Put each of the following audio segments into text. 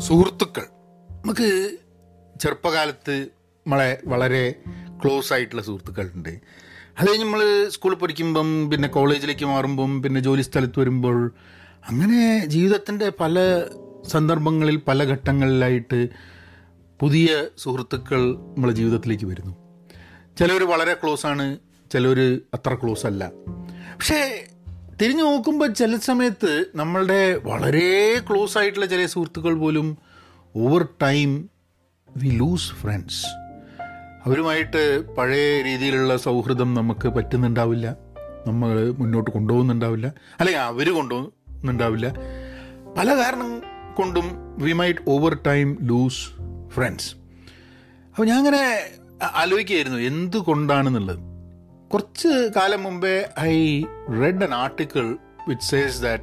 സുഹൃത്തുക്കൾ. നമുക്ക് ചെറുപ്പകാലത്ത് നമ്മളെ വളരെ ക്ലോസ് ആയിട്ടുള്ള സുഹൃത്തുക്കളുണ്ട്. അത് കഴിഞ്ഞ് നമ്മൾ സ്കൂളിൽ പഠിക്കുമ്പം പിന്നെ കോളേജിലേക്ക് മാറുമ്പം പിന്നെ ജോലി സ്ഥലത്ത് വരുമ്പോൾ അങ്ങനെ ജീവിതത്തിന്റെ പല സന്ദർഭങ്ങളിൽ പല ഘട്ടങ്ങളിലായിട്ട് പുതിയ സുഹൃത്തുക്കൾ നമ്മളെ ജീവിതത്തിലേക്ക് വരുന്നു. ചിലർ വളരെ ക്ലോസ് ആണ് ചിലർ അത്ര ക്ലോസ് അല്ല. പക്ഷേ തിരിഞ്ഞു നോക്കുമ്പോൾ ചില സമയത്ത് നമ്മളുടെ വളരെ ക്ലോസ് ആയിട്ടുള്ള ചില സുഹൃത്തുക്കൾ പോലും over time we lose friends അവരുമായിട്ട് പഴയ രീതിയിലുള്ള സൗഹൃദം നമുക്ക് പറ്റുന്നുണ്ടാവില്ല. നമ്മൾ മുന്നോട്ട് കൊണ്ടുപോകുന്നുണ്ടാവില്ല. അല്ലെങ്കിൽ അവർ കൊണ്ടുപോകുന്നുണ്ടാവില്ല. പല കാരണം കൊണ്ടും we might over time lose friends അപ്പോൾ ഞാൻ അങ്ങനെ ആലോചിക്കുകയായിരുന്നു എന്തുകൊണ്ടാണെന്നുള്ളത്? കുറച്ച് കാലം മുമ്പേ I read an article which says that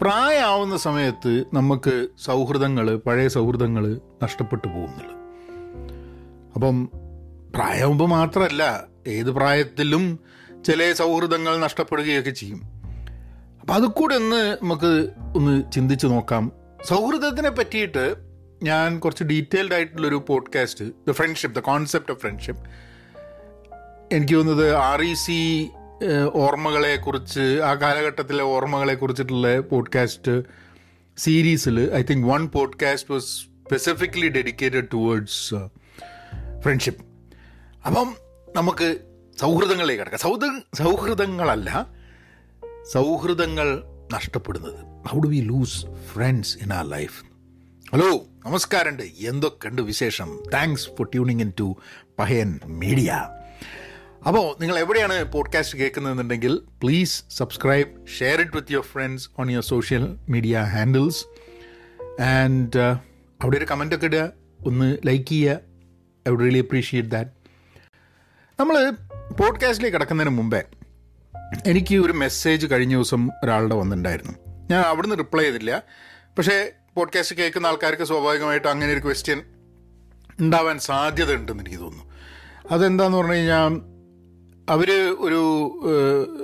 പ്രായമാവുന്ന സമയത്ത് നമുക്ക് സൗഹൃദങ്ങൾ പഴയ സൗഹൃദങ്ങൾ നഷ്ടപ്പെട്ടു പോകുന്നുള്ളു. അപ്പം പ്രായമാകുമ്പോൾ മാത്രമല്ല ഏത് പ്രായത്തിലും ചില സൗഹൃദങ്ങൾ നഷ്ടപ്പെടുകയൊക്കെ ചെയ്യും. അപ്പം അത് കൂടെ ഒന്ന് നമുക്ക് ഒന്ന് ചിന്തിച്ച് നോക്കാം. സൗഹൃദത്തിനെ പറ്റിയിട്ട് ഞാൻ കുറച്ച് ഡീറ്റെയിൽഡ് ആയിട്ടുള്ളൊരു podcast the friendship the concept of friendship എനിക്ക് തോന്നുന്നത് ആർ ഇ സി ഓർമ്മകളെ കുറിച്ച് ആ കാലഘട്ടത്തിലെ ഓർമ്മകളെ കുറിച്ചിട്ടുള്ള പോഡ്കാസ്റ്റ് സീരീസിൽ I think one podcast was specifically dedicated towards friendship. അപ്പം നമുക്ക് സൗഹൃദങ്ങളിലേക്ക് കിടക്കാം. സൗഹൃദ സൗഹൃദങ്ങളല്ല സൗഹൃദങ്ങൾ നഷ്ടപ്പെടുന്നത്. How do we lose friends in our life hello നമസ്കാരമുണ്ട്. എന്തൊക്കെയുണ്ട് വിശേഷം? Thanks for tuning in to Pahayan media അപ്പോൾ നിങ്ങൾ എവിടെയാണ് podcast കേൾക്കുന്നതെന്നുണ്ടെങ്കിൽ please subscribe share it with your friends on your social media handles and അവിടെ ഒരു കമന്റൊക്കെ ഇടുക ഒന്ന് ലൈക്ക് ചെയ്യുക. I would really appreciate that നമ്മൾ പോഡ്കാസ്റ്റിലേക്ക് കിടക്കുന്നതിന് മുമ്പേ എനിക്ക് ഒരു മെസ്സേജ് കഴിഞ്ഞ ദിവസം ഒരാളുടെ വന്നിട്ടുണ്ടായിരുന്നു. ഞാൻ അവിടുന്ന് റിപ്ലൈ ചെയ്തില്ല. പക്ഷേ പോഡ്കാസ്റ്റ് കേൾക്കുന്ന ആൾക്കാർക്ക് സ്വാഭാവികമായിട്ട് അങ്ങനെ ഒരു ക്വസ്റ്റ്യൻ ഉണ്ടാവാൻ സാധ്യത ഉണ്ടെന്ന് എനിക്ക് തോന്നുന്നു. അതെന്താന്ന് പറഞ്ഞു കഴിഞ്ഞാൽ അവർ ഒരു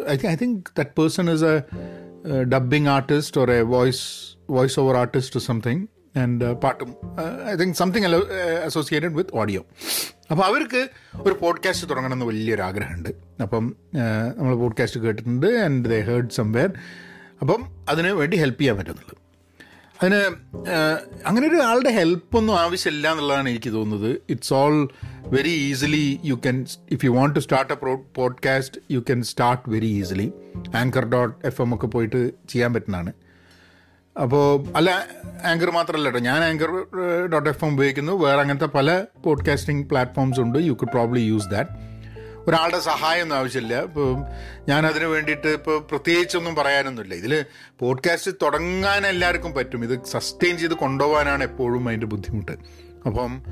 I think I think that person is a dubbing artist or a voice voice over artist something and പാട്ടും I think something associated with audio അപ്പോൾ അവർക്ക് ഒരു പോഡ്കാസ്റ്റ് തുടങ്ങണമെന്ന് വലിയൊരു ആഗ്രഹമുണ്ട് അപ്പം നമ്മൾ പോഡ്കാസ്റ്റ് കേട്ടിട്ടുണ്ട് ആൻഡ് ദേ ഹേർഡ് സംവെയർ അപ്പം അതിന് വേണ്ടി ഹെൽപ്പ് ചെയ്യാൻ പറ്റുന്നുള്ളൂ അതിന് അങ്ങനെ ഒരു ആളുടെ ഹെൽപ്പൊന്നും ആവശ്യമില്ല എന്നുള്ളതാണ് എനിക്ക് തോന്നുന്നത്. It's all very easily you can if you want to start a podcast you can start very easily anchor dot F M ഒക്കെ പോയിട്ട് ചെയ്യാൻ പറ്റുന്നതാണ്. അപ്പോൾ അല്ല ആങ്കർ മാത്രമല്ല കേട്ടോ. ഞാൻ ആങ്കർ ഡോട്ട് എഫ് എം ഉപയോഗിക്കുന്നു. വേറെ അങ്ങനത്തെ പല പോഡ്കാസ്റ്റിംഗ് പ്ലാറ്റ്ഫോംസ് ഉണ്ട്. You could probably use that ഒരാളുടെ സഹായമൊന്നും ആവശ്യമില്ല. ഇപ്പോൾ ഞാനതിന് വേണ്ടിയിട്ട് ഇപ്പോൾ പ്രത്യേകിച്ചൊന്നും പറയാനൊന്നുമില്ല. ഇതിൽ പോഡ്കാസ്റ്റ് തുടങ്ങാൻ എല്ലാവർക്കും പറ്റും. ഇത് സസ്റ്റെയിൻ ചെയ്ത് കൊണ്ടുപോകാനാണ് എപ്പോഴും അതിന്റെ ബുദ്ധിമുട്ട്. അപ്പം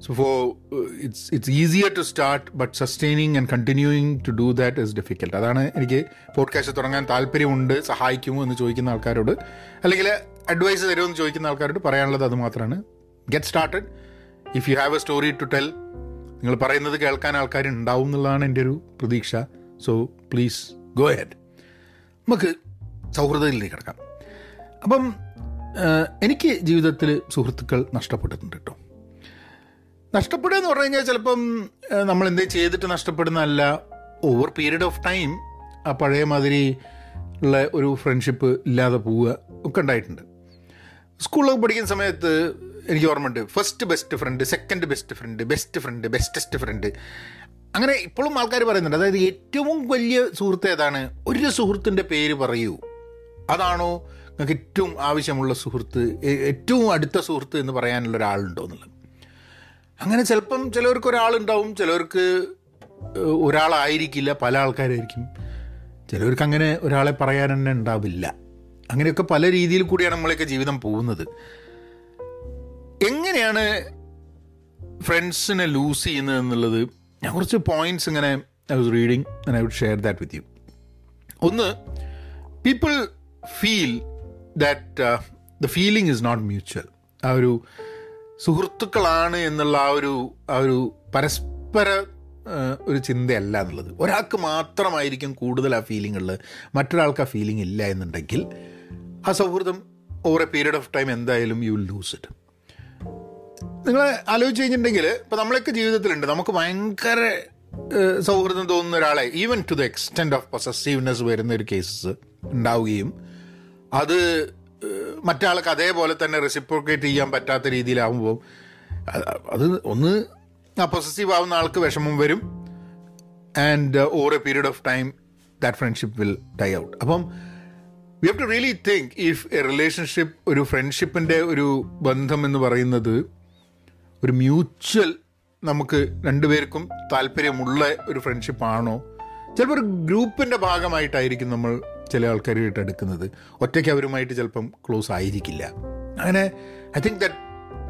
so for it's it's easier to start but sustaining and continuing to do that is difficult അതാണ് എനിക്ക് പോഡ്കാസ്റ്റ് തുടങ്ങാൻ താല്പര്യമുണ്ട് സഹായിക്കുമോ എന്ന് ചോദിക്കുന്ന ആൾക്കാരോട്. അല്ലെങ്കിൽ അഡ്വൈസ് തരുമോ എന്ന് ചോദിക്കുന്ന ആൾക്കാരോട് പറയാനുള്ളത് അത് മാത്രമാണ്. Get started if you have a story to tell നിങ്ങൾ പറയുന്നത് കേൾക്കാൻ ആൾക്കാർ ഉണ്ടാവും എന്നുള്ളതാണ് എന്റെ ഒരു പ്രതീക്ഷ. സോ പ്ലീസ് ഗോ ഹെഡ് നമുക്ക് സൗഹൃദത്തിലേക്ക് കിടക്കാം. അപ്പം എനിക്ക് ജീവിതത്തിൽ സുഹൃത്തുക്കൾ നഷ്ടപ്പെട്ടിട്ടുണ്ട് കേട്ടോ. നഷ്ടപ്പെടുക എന്ന് പറഞ്ഞു കഴിഞ്ഞാൽ ചിലപ്പം നമ്മൾ എന്തേ ചെയ്തിട്ട് നഷ്ടപ്പെടുന്നതല്ല. ഓവർ പീരീഡ് ഓഫ് ടൈം ആ പഴയ മാതിരി ഉള്ള ഒരു ഫ്രണ്ട്ഷിപ്പ് ഇല്ലാതെ പോവുക ഒക്കെ ഉണ്ടായിട്ടുണ്ട്. സ്കൂളിലൊക്കെ പഠിക്കുന്ന സമയത്ത് എനിക്ക് ഓർമ്മയുണ്ട്. First best friend second best friend best friend bestest friend അങ്ങനെ ഇപ്പോഴും ആൾക്കാർ പറയുന്നുണ്ട്. അതായത് ഏറ്റവും വലിയ സുഹൃത്ത് ഏതാണ്? ഒരു സുഹൃത്തിന്റെ പേര് പറയൂ. അതാണോ നിങ്ങൾക്ക് ഏറ്റവും ആവശ്യമുള്ള സുഹൃത്ത് ഏറ്റവും അടുത്ത സുഹൃത്ത് എന്ന് പറയാനുള്ള ഒരാളുണ്ടോ എന്നുള്ളത്. അങ്ങനെ ചിലപ്പം ചിലവർക്ക് ഒരാളുണ്ടാവും ചിലവർക്ക് ഒരാളായിരിക്കില്ല പല ആൾക്കാരായിരിക്കും. ചിലവർക്ക് അങ്ങനെ ഒരാളെ പറയാൻ തന്നെ ഉണ്ടാവില്ല. അങ്ങനെയൊക്കെ പല രീതിയിൽ കൂടിയാണ് നമ്മളെയൊക്കെ ജീവിതം പോകുന്നത്. എങ്ങനെയാണ് ഫ്രണ്ട്സിനെ ലൂസ് ചെയ്യുന്നത് എന്നുള്ളത്? ഞാൻ കുറച്ച് പോയിന്റ്സ് ഇങ്ങനെ I was reading I would share that with you ഒന്ന് people feel that the feeling is not mutual ആ ഒരു സുഹൃത്തുക്കളാണ് എന്നുള്ള ആ ഒരു ആ ഒരു പരസ്പര ഒരു ചിന്തയല്ല എന്നുള്ളത്. ഒരാൾക്ക് മാത്രമായിരിക്കും കൂടുതൽ ആ ഫീലിംഗ് ഉള്ളത്. മറ്റൊരാൾക്ക് ആ ഫീലിംഗ് ഇല്ല എന്നുണ്ടെങ്കിൽ ആ സൗഹൃദം over a period of time എന്തായാലും യു ലൂസ് ഇറ്റ് നിങ്ങൾ ആലോചിച്ച് കഴിഞ്ഞിട്ടുണ്ടെങ്കിൽ ഇപ്പം നമ്മളൊക്കെ ജീവിതത്തിലുണ്ട്. നമുക്ക് ഭയങ്കര സൗഹൃദം തോന്നുന്ന ഒരാളെ even to the extent of possessiveness വരുന്ന ഒരു കേസസ് ഉണ്ടാവുകയും അത് മറ്റാൾക്ക് അതേപോലെ തന്നെ റെസിപ്രോക്കേറ്റ് ചെയ്യാൻ പറ്റാത്ത രീതിയിലാവുമ്പോൾ അത് ഒന്ന് ആ പൊസസീവ് ആവുന്ന ആൾക്ക് വിഷമം വരും. And over a period of time that friendship will die out അപ്പം we have to really think if a relationship ഒരു ഫ്രണ്ട്ഷിപ്പിന്റെ ഒരു ബന്ധം എന്ന് പറയുന്നത് ഒരു മ്യൂച്വൽ നമുക്ക് രണ്ടുപേർക്കും താല്പര്യമുള്ള ഒരു ഫ്രണ്ട്ഷിപ്പാണോ ചിലപ്പോൾ ഒരു ഗ്രൂപ്പിന്റെ ഭാഗമായിട്ടായിരിക്കും നമ്മൾ ചില ആൾക്കാരുമായിട്ട് എടുക്കുന്നത് ഒറ്റയ്ക്ക് അവരുമായിട്ട് ചിലപ്പം ക്ലോസ് ആയിരിക്കില്ല. അങ്ങനെ I think that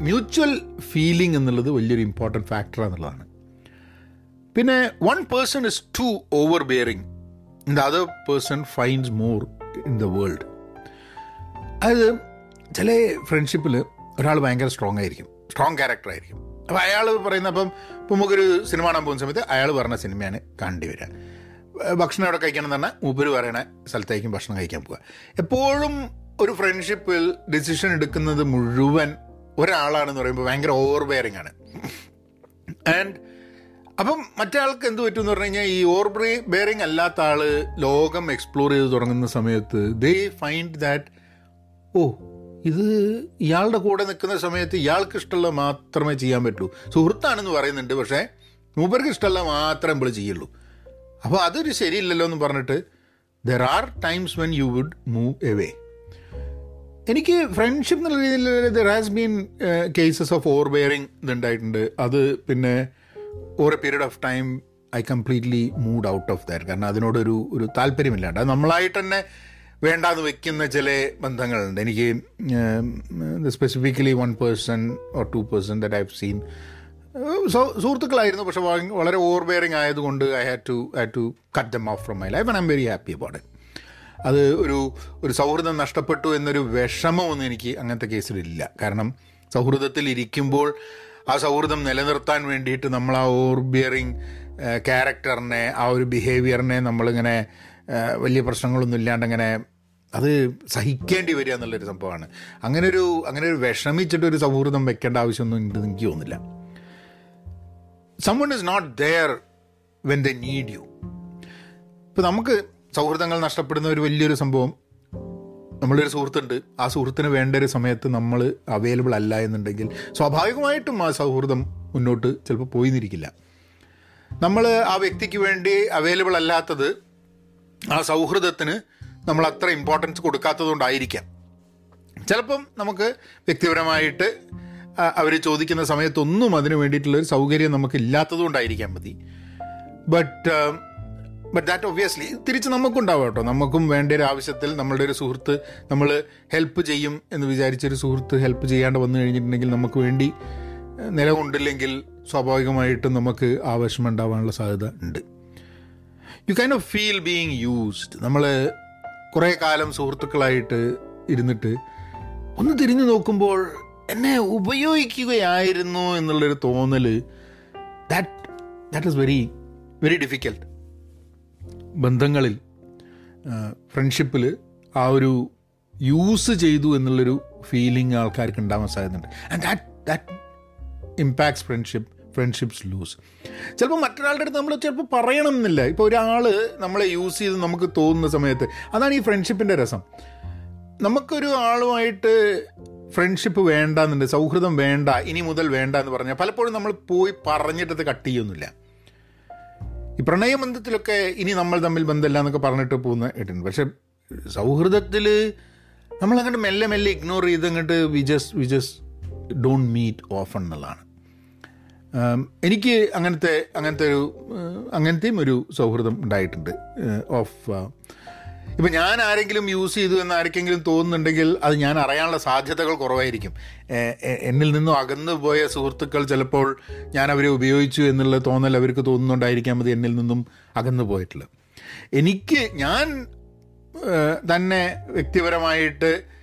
mutual feeling എന്നുള്ളത് വലിയൊരു ഇമ്പോർട്ടന്റ് ഫാക്ടർ എന്നുള്ളതാണ് പിന്നെ one person is to overbearing the other person finds more in the world അതായത് ചില ഫ്രണ്ട്ഷിപ്പിൽ ഒരാൾ ഭയങ്കര സ്ട്രോങ് ആയിരിക്കും. സ്ട്രോങ് ക്യാരക്ടർ ആയിരിക്കും. അപ്പോൾ അയാൾ പറയുന്ന അപ്പം ഇപ്പം നമുക്കൊരു സിനിമ കാണാൻ പോകുന്ന സമയത്ത് അയാൾ പറഞ്ഞ സിനിമയാണ് കാണേണ്ടി വരിക ഭക്ഷണം എവിടെ കഴിക്കണം എന്ന് പറഞ്ഞാൽ മൂപ്പര് പറയണ സ്ഥലത്തേക്കും ഭക്ഷണം കഴിക്കാൻ പോവുക. എപ്പോഴും ഒരു ഫ്രണ്ട്ഷിപ്പിൽ ഡിസിഷൻ എടുക്കുന്നത് മുഴുവൻ ഒരാളാണെന്ന് പറയുമ്പോൾ ഭയങ്കര ഓവർ ബെയറിംഗ് ആണ്. ആൻഡ് അപ്പം മറ്റേ എന്ത് പറ്റുമെന്ന് പറഞ്ഞു കഴിഞ്ഞാൽ ഈ ഓവർ ബെയറിംഗ് അല്ലാത്ത ആൾ ലോകം എക്സ്പ്ലോർ ചെയ്ത് തുടങ്ങുന്ന സമയത്ത് ദേ ഫൈൻഡ് ദാറ്റ് ഓ ഇത് ഇയാളുടെ കൂടെ നിൽക്കുന്ന സമയത്ത് ഇയാൾക്ക് ഇഷ്ടമുള്ള മാത്രമേ ചെയ്യാൻ പറ്റുള്ളൂ സുഹൃത്താണെന്ന് പറയുന്നുണ്ട് പക്ഷേ മൂബർക്ക് ഇഷ്ടമുള്ള മാത്രമേ നമ്മൾ ചെയ്യുള്ളൂ. അപ്പോൾ അതൊരു ശരിയില്ലല്ലോ എന്ന് പറഞ്ഞിട്ട് there are times when you would move away എനിക്ക് ഫ്രണ്ട്ഷിപ്പ് എന്നുള്ള രീതിയിൽ there has been cases of overbearing ഇതുണ്ടായിട്ടുണ്ട്. അത് പിന്നെ over a period of time I completely moved out of that കാരണം അതിനോടൊരു ഒരു താല്പര്യമില്ലാണ്ട്. അത് നമ്മളായിട്ട് തന്നെ വേണ്ടാന്ന് വെക്കുന്ന ചില ബന്ധങ്ങളുണ്ട്. എനിക്ക് specifically one person or two person that I've seen സുഹൃത്തുക്കളായിരുന്നു. പക്ഷെ വളരെ ഓവർ ബെയറിങ് ആയതുകൊണ്ട് I had to had to cut them off from my life and I am very happy about അത് ഒരു ഒരു സൗഹൃദം നഷ്ടപ്പെട്ടു എന്നൊരു വിഷമമൊന്നും എനിക്ക് അങ്ങനത്തെ കേസിലില്ല. കാരണം സൗഹൃദത്തിൽ ഇരിക്കുമ്പോൾ ആ സൗഹൃദം നിലനിർത്താൻ വേണ്ടിയിട്ട് നമ്മൾ ആ ഓവർ ബിയറിങ് ക്യാരക്ടറിനെ ആ ഒരു ബിഹേവിയറിനെ നമ്മളിങ്ങനെ വലിയ പ്രശ്നങ്ങളൊന്നും ഇല്ലാണ്ട് അങ്ങനെ അത് സഹിക്കേണ്ടി വരിക എന്നുള്ളൊരു സംഭവമാണ്. അങ്ങനെ ഒരു അങ്ങനെ ഒരു വിഷമിച്ചിട്ടൊരു സൗഹൃദം വെക്കേണ്ട ആവശ്യമൊന്നും ഉണ്ടെന്ന് എനിക്ക് തോന്നുന്നില്ല. Someone is not there when the need you ഇപ്പം നമുക്ക് സൗഹൃദങ്ങൾ നഷ്ടപ്പെടുന്ന ഒരു വലിയൊരു സംഭവം നമ്മളൊരു സുഹൃത്തുണ്ട്. ആ സുഹൃത്തിന് വേണ്ട ഒരു സമയത്ത് നമ്മൾ അവൈലബിൾ അല്ല എന്നുണ്ടെങ്കിൽ സ്വാഭാവികമായിട്ടും ആ സൗഹൃദം മുന്നോട്ട് ചിലപ്പോൾ പോയി നിന്നിരിക്കില്ല നമ്മൾ ആ വ്യക്തിക്ക് വേണ്ടി അവൈലബിൾ അല്ലാത്തത് ആ സൗഹൃദത്തിന് നമ്മൾ അത്ര ഇമ്പോർട്ടൻസ് കൊടുക്കാത്തതുകൊണ്ടായിരിക്കാം. ചിലപ്പം നമുക്ക് വ്യക്തിപരമായിട്ട് അവർ ചോദിക്കുന്ന സമയത്തൊന്നും അതിന് വേണ്ടിയിട്ടുള്ളൊരു സൗകര്യം നമുക്ക് ഇല്ലാത്തതുകൊണ്ടായിരിക്കാം മതി ബട്ട് ബട്ട് ദാറ്റ് ഒബ്വിയസ്ലി തിരിച്ച് നമുക്കുണ്ടാവും കേട്ടോ. നമുക്കും വേണ്ട ഒരു ആവശ്യത്തിൽ നമ്മളുടെ ഒരു സുഹൃത്ത് നമ്മൾ ഹെൽപ്പ് ചെയ്യും എന്ന് വിചാരിച്ചൊരു സുഹൃത്ത് ഹെൽപ്പ് ചെയ്യാണ്ട് വന്നു കഴിഞ്ഞിട്ടുണ്ടെങ്കിൽ നമുക്ക് വേണ്ടി നിലകൊണ്ടില്ലെങ്കിൽ സ്വാഭാവികമായിട്ടും നമുക്ക് ആവശ്യം ഉണ്ടാവാനുള്ള സാധ്യത ഉണ്ട്. You kind of feel being used നമ്മൾ കുറേ കാലം സുഹൃത്തുക്കളായിട്ട് ഇരുന്നിട്ട് ഒന്ന് തിരിഞ്ഞു നോക്കുമ്പോൾ എന്നെ ഉപയോഗിക്കുകയായിരുന്നു എന്നുള്ളൊരു തോന്നൽ that that is very very difficult ബന്ധങ്ങളിൽ ഫ്രണ്ട്ഷിപ്പിൽ ആ ഒരു യൂസ് ചെയ്തു എന്നുള്ളൊരു ഫീലിംഗ് ആൾക്കാർക്ക് ഉണ്ടാവാൻ സാധ്യതയുണ്ട്. And that that impacts friendship friendships lose ചിലപ്പോൾ മറ്റൊരാളുടെ അടുത്ത് നമ്മൾ ചിലപ്പോൾ പറയണം എന്നില്ല ഇപ്പോൾ ഒരാൾ നമ്മളെ യൂസ് ചെയ്ത് നമുക്ക് തോന്നുന്ന സമയത്ത് അതാണ് ഈ ഫ്രണ്ട്ഷിപ്പിന്റെ രസം. നമുക്കൊരു ആളുമായിട്ട് ഫ്രണ്ട്ഷിപ്പ് വേണ്ട എന്നുണ്ട് സൗഹൃദം വേണ്ട ഇനി മുതൽ വേണ്ട എന്ന് പറഞ്ഞാൽ പലപ്പോഴും നമ്മൾ പോയി പറഞ്ഞിട്ടത് കട്ട് ചെയ്യൊന്നുമില്ല ഈ പ്രണയബന്ധത്തിലൊക്കെ ഇനി നമ്മൾ തമ്മിൽ ബന്ധമില്ല എന്നൊക്കെ പറഞ്ഞിട്ട് പോകുന്ന കേട്ടിട്ടുണ്ട് പക്ഷെ സൗഹൃദത്തിൽ നമ്മളങ്ങോട്ട് മെല്ലെ മെല്ലെ ഇഗ്നോർ ചെയ്ത് അങ്ങോട്ട് we just we just don't meet often എന്നുള്ളതാണ്. എനിക്ക് അങ്ങനത്തെ അങ്ങനത്തെ ഒരു അങ്ങനത്തെയും ഒരു സൗഹൃദം ഉണ്ടായിട്ടുണ്ട്. ഓഫ് ഇപ്പം ഞാൻ ആരെങ്കിലും യൂസ് ചെയ്തു എന്ന് ആർക്കെങ്കിലും തോന്നുന്നുണ്ടെങ്കിൽ അത് ഞാൻ അറിയാനുള്ള സാധ്യതകൾ കുറവായിരിക്കും. എന്നിൽ നിന്നും അകന്നു പോയ സുഹൃത്തുക്കൾ ചിലപ്പോൾ ഞാൻ അവരെ ഉപയോഗിച്ചു എന്നുള്ള തോന്നൽ അവർക്ക് തോന്നുന്നുണ്ടായിരിക്കാം അത് എന്നിൽ നിന്നും അകന്നു പോയിട്ടുള്ളത്. എനിക്ക് ഞാൻ തന്നെ വ്യക്തിപരമായിട്ട്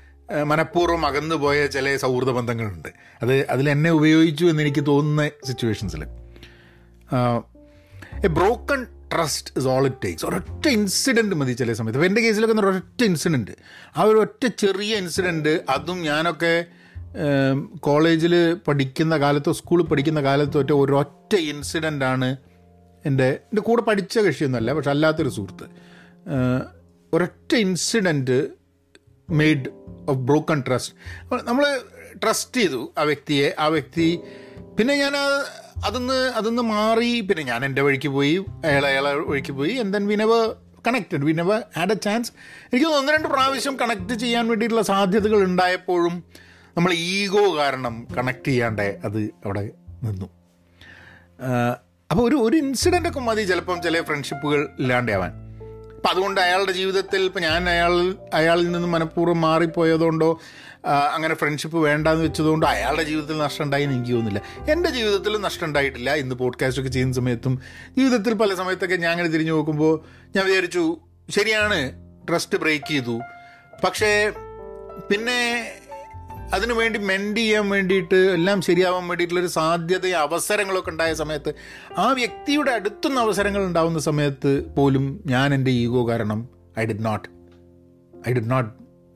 മനഃപൂർവം അകന്നു പോയ ചില സൗഹൃദ ബന്ധങ്ങളുണ്ട് അത് അതിൽ എന്നെ ഉപയോഗിച്ചു എന്ന് എനിക്ക് തോന്നുന്ന സിറ്റുവേഷൻസിൽ a broken trust is all it takes ഒരൊറ്റ ഇൻസിഡന്റ് മതി ചില സമയത്ത്. അപ്പോൾ എന്റെ കേസിലൊക്കെ ഒരൊറ്റ ഇൻസിഡന്റ് ആ ഒരു ഒറ്റ ചെറിയ ഇൻസിഡന്റ് അതും ഞാനൊക്കെ കോളേജിൽ പഠിക്കുന്ന കാലത്തോ സ്കൂളിൽ പഠിക്കുന്ന കാലത്തോ ഒറ്റ ഒരൊറ്റ ഇൻസിഡന്റാണ് എന്റെ എന്റെ കൂടെ പഠിച്ച കക്ഷിയൊന്നുമല്ല പക്ഷെ അല്ലാത്തൊരു സുഹൃത്ത്. ഒരൊറ്റ incident made of broken trust നമ്മൾ ട്രസ്റ്റ് ചെയ്തു ആ വ്യക്തിയെ. ആ വ്യക്തി പിന്നെ ഞാൻ അതിന്ന് അതിന്ന് മാറി. പിന്നെ ഞാൻ എന്റെ വഴിക്ക് പോയി. അയാൾ അയാളെ വഴിക്ക് പോയി. And then we connected we never had a chance എനിക്ക് ഒന്ന് രണ്ട് പ്രാവശ്യം കണക്ട് ചെയ്യാൻ വേണ്ടിയിട്ടുള്ള സാധ്യതകൾ ഉണ്ടായപ്പോഴും നമ്മൾ ഈഗോ കാരണം കണക്ട് ചെയ്യാണ്ട് അത് അവിടെ നിന്നു. അപ്പോൾ ഒരു ഒരു ഇൻസിഡന്റ് ഒക്കെ മതി. ചിലപ്പം ചില ഫ്രണ്ട്ഷിപ്പുകൾ ഇല്ലാണ്ടാവാൻ. അപ്പം അതുകൊണ്ട് അയാളുടെ ജീവിതത്തിൽ ഇപ്പം ഞാൻ അയാൾ അയാളിൽ നിന്ന് മനഃപൂർവം മാറിപ്പോയതുകൊണ്ടോ അങ്ങനെ ഫ്രണ്ട്ഷിപ്പ് വേണ്ടാന്ന് വെച്ചതുകൊണ്ടോ അയാളുടെ ജീവിതത്തിൽ നഷ്ടം ഉണ്ടായി എനിക്ക് തോന്നുന്നില്ല. എന്റെ ജീവിതത്തിൽ നഷ്ടം ഉണ്ടായിട്ടില്ല ഇന്ന് പോഡ്കാസ്റ്റൊക്കെ ചെയ്യുന്ന സമയത്തും ജീവിതത്തിൽ പല സമയത്തൊക്കെ ഞാൻ അങ്ങനെ തിരിഞ്ഞു നോക്കുമ്പോൾ ഞാൻ വിചാരിച്ചു ശരിയാണ് ട്രസ്റ്റ് ബ്രേക്ക് ചെയ്തു. പക്ഷേ പിന്നെ അതിനു വേണ്ടി മെൻഡ് ചെയ്യാൻ വേണ്ടിയിട്ട് എല്ലാം ശരിയാവാൻ വേണ്ടിയിട്ടുള്ളൊരു സാധ്യത അവസരങ്ങളൊക്കെ ഉണ്ടായ സമയത്ത് ആ വ്യക്തിയുടെ അടുത്തുനിന്ന് അവസരങ്ങൾ ഉണ്ടാവുന്ന സമയത്ത് പോലും ഞാൻ എന്റെ ഈഗോ കാരണം I did not I did not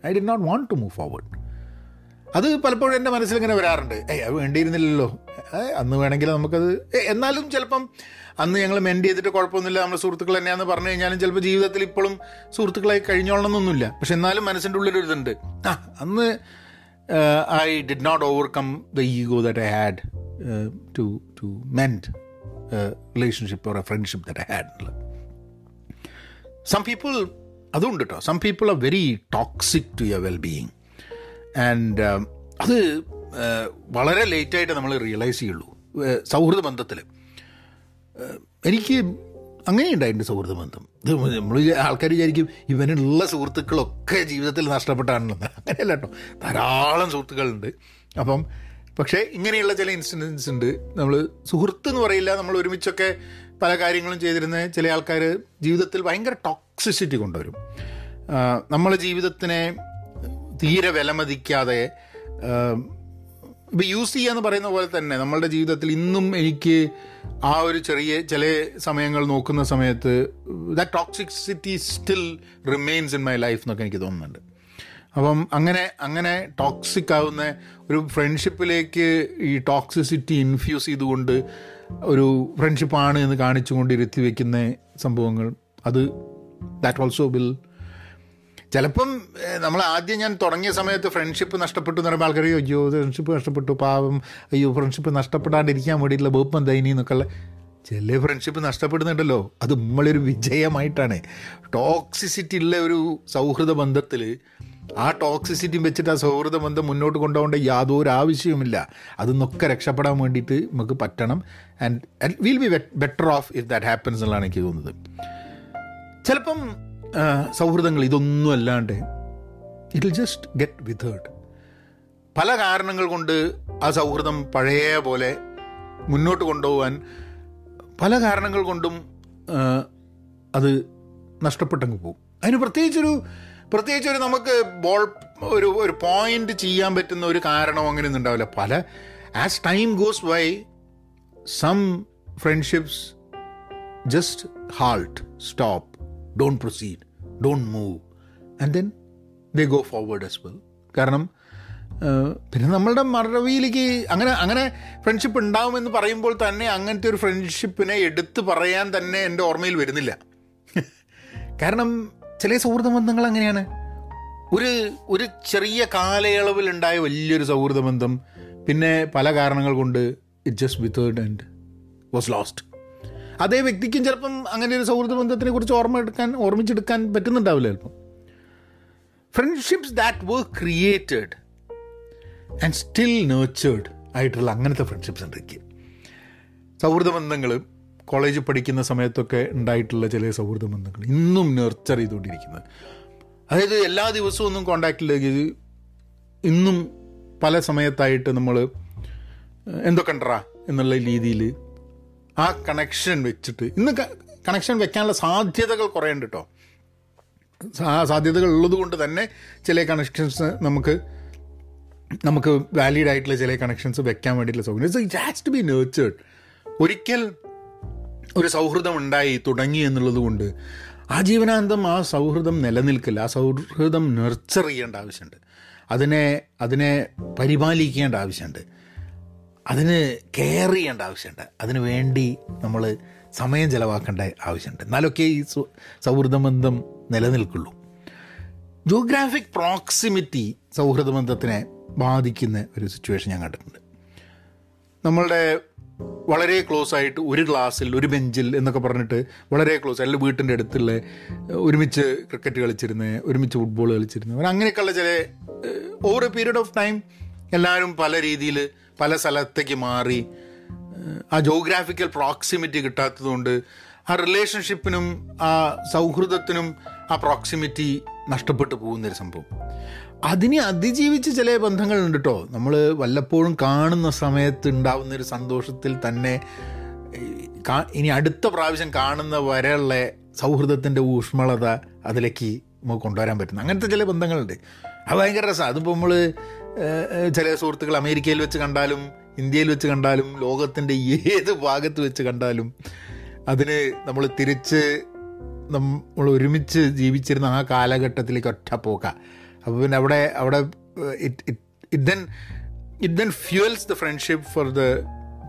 I did not want to move forward അത് പലപ്പോഴും എന്റെ മനസ്സിൽ ഇങ്ങനെ വരാറുണ്ട്. ഏയ് അത് വേണ്ടിയിരുന്നില്ലല്ലോ. അന്ന് വേണമെങ്കിൽ നമുക്കത് എന്നാലും ചിലപ്പം അന്ന് ഞങ്ങൾ മെൻഡ് ചെയ്തിട്ട് കുഴപ്പമൊന്നുമില്ല. നമ്മുടെ സുഹൃത്തുക്കൾ തന്നെയാണെന്ന് പറഞ്ഞു കഴിഞ്ഞാലും ചിലപ്പോൾ ജീവിതത്തിൽ ഇപ്പോഴും സുഹൃത്തുക്കളായി കഴിഞ്ഞോളണമെന്നൊന്നുമില്ല. പക്ഷെ എന്നാലും മനസ്സിന്റെ ഉള്ളിലൊരു ഇതുണ്ട് ആ അന്ന് I did not overcome the ego that I had to to mend relationship or a friendship that I had had. Some people അതുണ്ട് കേട്ടോ some people are very toxic to your well being and അത് uh, വളരെ ലേറ്റായിട്ട് നമ്മൾ realise ചെയ്യുള്ളൂ. Uh, സൗഹൃദ ബന്ധത്തിൽ എനിക്ക് അങ്ങനെയുണ്ടായിട്ടുണ്ട് സുഹൃത്ത് ബന്ധം. ഇത് നമ്മൾ ആൾക്കാർ വിചാരിക്കും ഇവനുള്ള സുഹൃത്തുക്കളൊക്കെ ജീവിതത്തിൽ നഷ്ടപ്പെട്ടാണെന്ന്. അങ്ങനെയല്ല കേട്ടോ. ധാരാളം സുഹൃത്തുക്കളുണ്ട്. അപ്പം പക്ഷേ ഇങ്ങനെയുള്ള ചില ഇൻസിഡൻസ് ഉണ്ട്. നമ്മൾ സുഹൃത്ത് എന്ന് പറയില്ല. നമ്മൾ ഒരുമിച്ചൊക്കെ പല കാര്യങ്ങളും ചെയ്തിരുന്ന ചില ആൾക്കാർ ജീവിതത്തിൽ ഭയങ്കര ടോക്സിസിറ്റി കൊണ്ടുവരും. നമ്മളെ ജീവിതത്തിനെ തീരെ വിലമതിക്കാതെ ഇപ്പോൾ യൂസ് ചെയ്യുക എന്ന് പറയുന്ന പോലെ തന്നെ നമ്മളുടെ ജീവിതത്തിൽ ഇന്നും എനിക്ക് ആ ഒരു ചെറിയ ചില സമയങ്ങൾ നോക്കുന്ന സമയത്ത് the toxicity still remains in my life എന്നൊക്കെ എനിക്ക് തോന്നുന്നുണ്ട്. അപ്പം അങ്ങനെ അങ്ങനെ ടോക്സിക് ആവുന്ന ഒരു ഫ്രണ്ട്ഷിപ്പിലേക്ക് ഈ ടോക്സിസിറ്റി ഇൻഫ്യൂസ് ചെയ്തുകൊണ്ട് ഒരു ഫ്രണ്ട്ഷിപ്പാണ് എന്ന് കാണിച്ചുകൊണ്ട് ഇരുത്തി വയ്ക്കുന്ന സംഭവങ്ങൾ അത് ദാറ്റ് ഓൾസോ വിൽ ചിലപ്പം നമ്മൾ ആദ്യം ഞാൻ തുടങ്ങിയ സമയത്ത് ഫ്രണ്ട്ഷിപ്പ് നഷ്ടപ്പെട്ടു എന്ന് പറയുമ്പോൾ ആൾക്കാർ അയ്യോ ഫ്രണ്ട്ഷിപ്പ് നഷ്ടപ്പെട്ടു പാവം. അയ്യോ ഫ്രണ്ട്ഷിപ്പ് നഷ്ടപ്പെടാണ്ടിരിക്കാൻ വേണ്ടിയിട്ടുള്ള ബോപ്പം ദൈനി എന്നൊക്കെയുള്ള ചില ഫ്രണ്ട്ഷിപ്പ് നഷ്ടപ്പെടുന്നുണ്ടല്ലോ. അത് നമ്മളൊരു വിജയമായിട്ടാണ്. ടോക്സിസിറ്റി ഉള്ള ഒരു സൗഹൃദ ബന്ധത്തിൽ ആ ടോക്സിസിറ്റി വെച്ചിട്ട് ആ സൗഹൃദ ബന്ധം മുന്നോട്ട് കൊണ്ടുപോകേണ്ട യാതൊരു ആവശ്യവുമില്ല. അതൊന്നൊക്കെ രക്ഷപ്പെടാൻ വേണ്ടിയിട്ട് നമുക്ക് പറ്റണം. And will be better off if that happens എന്നുള്ളതാണ് എനിക്ക് തോന്നുന്നത്. ചിലപ്പം സൗഹൃദങ്ങൾ ഇതൊന്നും അല്ലാണ്ട് ഇറ്റ് ജസ്റ്റ് ഗെറ്റ് വിതേർഡ് പല കാരണങ്ങൾ കൊണ്ട് ആ സൗഹൃദം പഴയ പോലെ മുന്നോട്ട് കൊണ്ടുപോകാൻ പല കാരണങ്ങൾ കൊണ്ടും അത് നഷ്ടപ്പെട്ടങ്ങ് പോകും അതിന് പ്രത്യേകിച്ചൊരു പ്രത്യേകിച്ചൊരു നമുക്ക് ബോൾ ഒരു ഒരു പോയിന്റ് ചെയ്യാൻ പറ്റുന്ന ഒരു കാരണം അങ്ങനെയൊന്നും ഉണ്ടാവില്ല. പല as time goes why some friendships just halt stop don't proceed, don't move and then they go forward as well കാരണം പിന്നെ നമ്മളുടെ മറവിയിലേക്ക് അങ്ങനെ അങ്ങനെ ഫ്രണ്ട്ഷിപ്പ് ഉണ്ടാവുമെന്ന് പറയുമ്പോൾ തന്നെ അങ്ങനത്തെ ഒരു ഫ്രണ്ട്ഷിപ്പിനെ എടുത്തു പറയാൻ തന്നെ എന്റെ ഓർമ്മയിൽ വരുന്നില്ല. കാരണം ചില സൗഹൃദ ബന്ധങ്ങൾ അങ്ങനെയാണ്. ഒരു ഒരു ചെറിയ കാലയളവിൽ ഉണ്ടായ വലിയൊരു സൗഹൃദ ബന്ധം പിന്നെ പല കാരണങ്ങൾ കൊണ്ട് it just withered and was lost അതേ വ്യക്തിക്കും ചിലപ്പം അങ്ങനെ ഒരു സൗഹൃദ ബന്ധത്തിനെ കുറിച്ച് ഓർമ്മ എടുക്കാൻ ഓർമ്മിച്ചെടുക്കാൻ പറ്റുന്നുണ്ടാവില്ല ചിലപ്പം. Friendships that were created and still nurtured ആയിട്ടുള്ള അങ്ങനത്തെ ഫ്രണ്ട്ഷിപ്സ് ഉണ്ട് സൗഹൃദ ബന്ധങ്ങൾ കോളേജിൽ പഠിക്കുന്ന സമയത്തൊക്കെ ഉണ്ടായിട്ടുള്ള ചില സൗഹൃദ ബന്ധങ്ങൾ ഇന്നും നെർച്ചർ ചെയ്തുകൊണ്ടിരിക്കുന്നത്. അതായത് എല്ലാ ദിവസവും ഒന്നും കോണ്ടാക്റ്റിലേക്ക് ഇന്നും പല സമയത്തായിട്ട് നമ്മൾ എന്തൊക്കെ ഉണ്ടറാ എന്നുള്ള രീതിയിൽ ആ കണക്ഷൻ വെച്ചിട്ട്. ഇന്ന് കണക്ഷൻ വെക്കാനുള്ള സാധ്യതകൾ കുറേ ഉണ്ട് കേട്ടോ ആ സാധ്യതകൾ ഉള്ളത് കൊണ്ട് തന്നെ ചില കണക്ഷൻസ് നമുക്ക് നമുക്ക് വാലിഡ് ആയിട്ടുള്ള ചില കണക്ഷൻസ് വെക്കാൻ വേണ്ടിയിട്ടുള്ള സൗകര്യം. It has to be nurtured ഒരിക്കൽ ഒരു സൗഹൃദം ഉണ്ടായി തുടങ്ങി എന്നുള്ളത് കൊണ്ട് ആ ജീവനാന്തം ആ സൗഹൃദം നിലനിൽക്കില്ല. ആ സൗഹൃദം നെർച്ചർ ചെയ്യേണ്ട ആവശ്യമുണ്ട്. അതിനെ അതിനെ പരിപാലിക്കേണ്ട ആവശ്യമുണ്ട്. അതിന് കെയർ ചെയ്യേണ്ട ആവശ്യമുണ്ട്. അതിന് വേണ്ടി നമ്മൾ സമയം ചിലവാക്കേണ്ട ആവശ്യമുണ്ട്. എന്നാലൊക്കെ ഈ സൗഹൃദബന്ധം സൗഹൃദ നിലനിൽക്കുള്ളൂ. ജോഗ്രാഫിക് പ്രോക്സിമിറ്റി സൗഹൃദബന്ധത്തിനെ ബാധിക്കുന്ന ഒരു സിറ്റുവേഷൻ ഞാൻ കണ്ടിട്ടുണ്ട്. നമ്മളുടെ വളരെ ക്ലോസ് ആയിട്ട് ഒരു ക്ലാസ്സിൽ ഒരു ബെഞ്ചിൽ എന്നൊക്കെ പറഞ്ഞിട്ട് വളരെ ക്ലോസ് അല്ലെങ്കിൽ വീട്ടിന്റെ അടുത്തുള്ള ഒരുമിച്ച് ക്രിക്കറ്റ് കളിച്ചിരുന്ന് ഒരുമിച്ച് ഫുട്ബോൾ കളിച്ചിരുന്ന് അങ്ങനെ അങ്ങനെയൊക്കെയുള്ള ചില over a period of time എല്ലാവരും പല രീതിയിൽ പല സ്ഥലത്തേക്ക് മാറി ആ ജോഗ്രാഫിക്കൽ പ്രോക്സിമിറ്റി കിട്ടാത്തതുകൊണ്ട് ആ റിലേഷൻഷിപ്പിനും ആ സൗഹൃദത്തിനും ആ പ്രോക്സിമിറ്റി നഷ്ടപ്പെട്ടു പോകുന്നൊരു സംഭവം. അതിനെ അതിജീവിച്ച് ചില ബന്ധങ്ങളുണ്ട് കേട്ടോ നമ്മൾ വല്ലപ്പോഴും കാണുന്ന സമയത്ത് ഉണ്ടാവുന്നൊരു സന്തോഷത്തിൽ തന്നെ ഇനി അടുത്ത പ്രാവശ്യം കാണുന്ന വരെയുള്ള സൗഹൃദത്തിന്റെ ഊഷ്മളത അതിലേക്ക് നമുക്ക് കൊണ്ടുവരാൻ പറ്റുന്നു. അങ്ങനത്തെ ചില ബന്ധങ്ങളുണ്ട്. അത് ഭയങ്കര രസമാണ് അതിപ്പോൾ നമ്മൾ ചില സുഹൃത്തുക്കൾ അമേരിക്കയിൽ വെച്ച് കണ്ടാലും ഇന്ത്യയിൽ വെച്ച് കണ്ടാലും ലോകത്തിന്റെ ഏത് ഭാഗത്ത് വെച്ച് കണ്ടാലും അതിന് നമ്മൾ തിരിച്ച് നമ്മൾ ഒരുമിച്ച് ജീവിച്ചിരുന്ന ആ കാലഘട്ടത്തിലേക്ക് ഒറ്റ പോക്ക. അപ്പോൾ പിന്നെ അവിടെ അവിടെ it it then it then fuels the friendship for the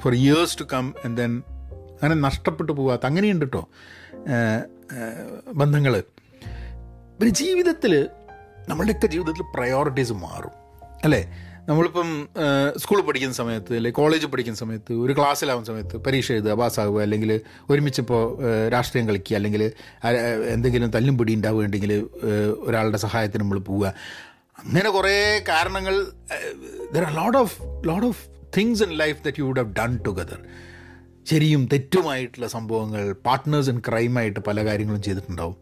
for years to come and then അങ്ങനെ നഷ്ടപ്പെട്ടു പോകാത്ത അങ്ങനെയുണ്ട് കേട്ടോ ബന്ധങ്ങൾ പിന്നെ ജീവിതത്തിൽ നമ്മളുടെയൊക്കെ ജീവിതത്തിൽ പ്രയോറിറ്റീസ് മാറും. അല്ലേ? നമ്മളിപ്പം സ്കൂളിൽ പഠിക്കുന്ന സമയത്ത് അല്ലെങ്കിൽ കോളേജിൽ പഠിക്കുന്ന സമയത്ത് ഒരു ക്ലാസ്സിലാവുന്ന സമയത്ത് പരീക്ഷ എഴുതുക പാസ്സാകുക അല്ലെങ്കിൽ ഒരുമിച്ചിപ്പോൾ രാഷ്ട്രീയം കളിക്കുക അല്ലെങ്കിൽ എന്തെങ്കിലും തല്ലും പിടി ഉണ്ടാവുകയുണ്ടെങ്കിൽ ഒരാളുടെ സഹായത്തിന് നമ്മൾ പോവുക. അങ്ങനെ കുറേ കാരണങ്ങൾ there are lot of lot of things in life that you would have done together ശരിയും തെറ്റുമായിട്ടുള്ള സംഭവങ്ങൾ പാർട്ട്നേഴ്സ് ഇൻ ക്രൈമായിട്ട് പല കാര്യങ്ങളും ചെയ്തിട്ടുണ്ടാവും.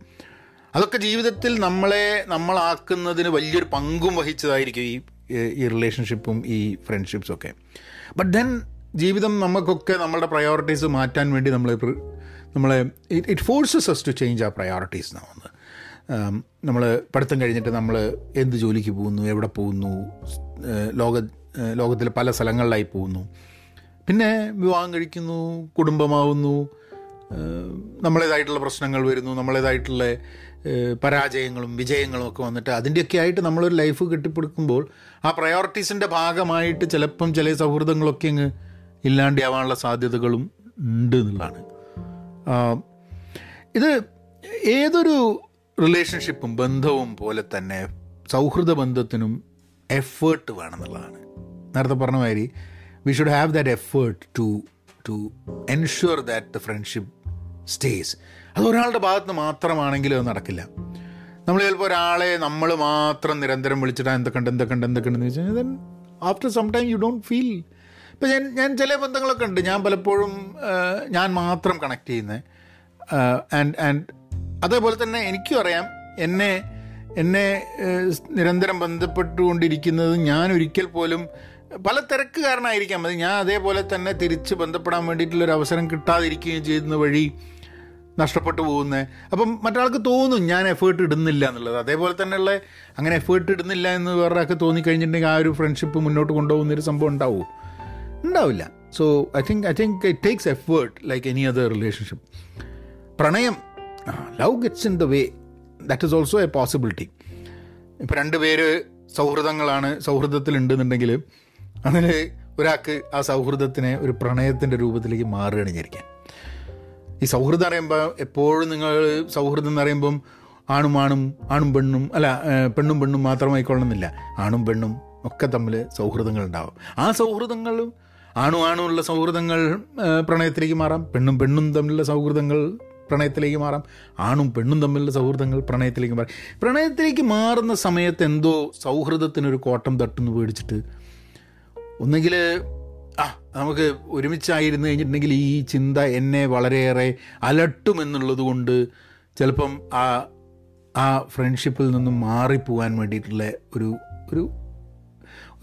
അതൊക്കെ ജീവിതത്തിൽ നമ്മളെ നമ്മളാക്കുന്നതിന് വലിയൊരു പങ്കും വഹിച്ചതായിരിക്കും ഈ ഈ റിലേഷൻഷിപ്പും ഈ ഫ്രണ്ട്ഷിപ്സും ഒക്കെ. ബട്ട് ദെൻ ജീവിതം നമുക്കൊക്കെ നമ്മളുടെ പ്രയോറിറ്റീസ് മാറ്റാൻ വേണ്ടി നമ്മൾ നമ്മളെ it forces us to change ആ പ്രയോറിറ്റീസ് എന്നാവുന്നത് നമ്മൾ പഠിത്തം കഴിഞ്ഞിട്ട് നമ്മൾ എന്ത് ജോലിക്ക് പോകുന്നു എവിടെ പോകുന്നു ലോക ലോകത്തിലെ പല സ്ഥലങ്ങളിലായി പോകുന്നു. പിന്നെ വിവാഹം കഴിക്കുന്നു കുടുംബമാവുന്നു നമ്മളേതായിട്ടുള്ള പ്രശ്നങ്ങൾ വരുന്നു നമ്മളേതായിട്ടുള്ള പരാജയങ്ങളും വിജയങ്ങളും ഒക്കെ വന്നിട്ട് അതിന്റെയൊക്കെ ആയിട്ട് നമ്മളൊരു ലൈഫ് കെട്ടിപ്പടുക്കുമ്പോൾ ആ പ്രയോറിറ്റീസിന്റെ ഭാഗമായിട്ട് ചിലപ്പം ചില സൗഹൃദങ്ങളൊക്കെ അങ്ങ് ഇല്ലാണ്ടാവാനുള്ള സാധ്യതകളും ഉണ്ട് എന്നുള്ളതാണ്. ഇത് ഏതൊരു റിലേഷൻഷിപ്പും ബന്ധവും പോലെ തന്നെ സൗഹൃദ ബന്ധത്തിനും എഫേർട്ട് വേണമെന്നുള്ളതാണ് നേരത്തെ പറഞ്ഞ മാതിരി we should have that effort to to ensure that the friendship stays അത് ഒരാളുടെ ഭാഗത്ത് നിന്ന് മാത്രമാണെങ്കിലും അത് നടക്കില്ല. നമ്മൾ ചിലപ്പോൾ ഒരാളെ നമ്മൾ മാത്രം നിരന്തരം വിളിച്ചിട്ട് എന്തൊക്കെയുണ്ട് എന്തൊക്കെയുണ്ട് എന്തൊക്കെയുണ്ടെന്ന് വെച്ച് കഴിഞ്ഞാൽ then after some time you don't feel ഇപ്പം ഞാൻ ഞാൻ ചില ബന്ധങ്ങളൊക്കെ ഉണ്ട്. ഞാൻ പലപ്പോഴും ഞാൻ മാത്രം കണക്ട് ചെയ്യുന്നത് ആൻഡ് ആൻഡ് അതേപോലെ തന്നെ എനിക്കും അറിയാം. എന്നെ എന്നെ നിരന്തരം ബന്ധപ്പെട്ടുകൊണ്ടിരിക്കുന്നത് ഞാൻ ഒരിക്കൽ പോലും പല തിരക്ക് കാരണമായിരിക്കാം അത് ഞാൻ അതേപോലെ തന്നെ തിരിച്ച് ബന്ധപ്പെടാൻ വേണ്ടിയിട്ടുള്ളൊരു അവസരം കിട്ടാതിരിക്കുകയും ചെയ്യുന്ന വഴി നഷ്ടപ്പെട്ടു പോകുന്നത് അപ്പം മറ്റൊരാൾക്ക് തോന്നും ഞാൻ എഫേർട്ട് ഇടുന്നില്ല എന്നുള്ളത്. അതേപോലെ തന്നെയുള്ള അങ്ങനെ എഫേർട്ട് ഇടുന്നില്ല എന്ന് വേറൊരാൾക്ക് തോന്നിക്കഴിഞ്ഞിട്ടുണ്ടെങ്കിൽ ആ ഒരു ഫ്രണ്ട്ഷിപ്പ് മുന്നോട്ട് കൊണ്ടുപോകുന്നൊരു സംഭവം ഉണ്ടാവുമോ ഉണ്ടാവില്ല. So I think I think it takes effort like any other relationship പ്രണയം love gets in the way that is also a possibility ഇപ്പം രണ്ട് പേര് സൗഹൃദങ്ങളാണ് സൗഹൃദത്തിലുണ്ടെന്നുണ്ടെങ്കിൽ അതിൽ ഒരാൾക്ക് ആ സൗഹൃദത്തിനെ ഒരു പ്രണയത്തിന്റെ രൂപത്തിലേക്ക് മാറുകയാണ് ഈ സൗഹൃദം അറിയുമ്പോൾ എപ്പോഴും നിങ്ങൾ സൗഹൃദം എന്ന് പറയുമ്പം ആണും ആണും ആണും പെണ്ണും അല്ല പെണ്ണും പെണ്ണും മാത്രമായിക്കൊള്ളണമെന്നില്ല ആണും പെണ്ണും ഒക്കെ തമ്മിൽ സൗഹൃദങ്ങൾ ഉണ്ടാവും. ആ സൗഹൃദങ്ങളും ആണു ആണുമുള്ള സൗഹൃദങ്ങൾ പ്രണയത്തിലേക്ക് മാറാം. പെണ്ണും പെണ്ണും തമ്മിലുള്ള സൗഹൃദങ്ങൾ പ്രണയത്തിലേക്ക് മാറാം. ആണും പെണ്ണും തമ്മിലുള്ള സൗഹൃദങ്ങൾ പ്രണയത്തിലേക്ക് മാറാം. പ്രണയത്തിലേക്ക് മാറുന്ന സമയത്ത് എന്തോ സൗഹൃദത്തിനൊരു കോട്ടം തട്ടുന്നു പേടിച്ചിട്ട്. ഒന്നുകിൽ ആ നമുക്ക് ഒരുമിച്ചായിരുന്നു കഴിഞ്ഞിട്ടുണ്ടെങ്കിൽ ഈ ചിന്ത എന്നെ വളരെയേറെ അലട്ടുമെന്നുള്ളത് കൊണ്ട് ചിലപ്പം ആ ആ ഫ്രണ്ട്ഷിപ്പിൽ നിന്നും മാറിപ്പോവാൻ വേണ്ടിയിട്ടുള്ള ഒരു ഒരു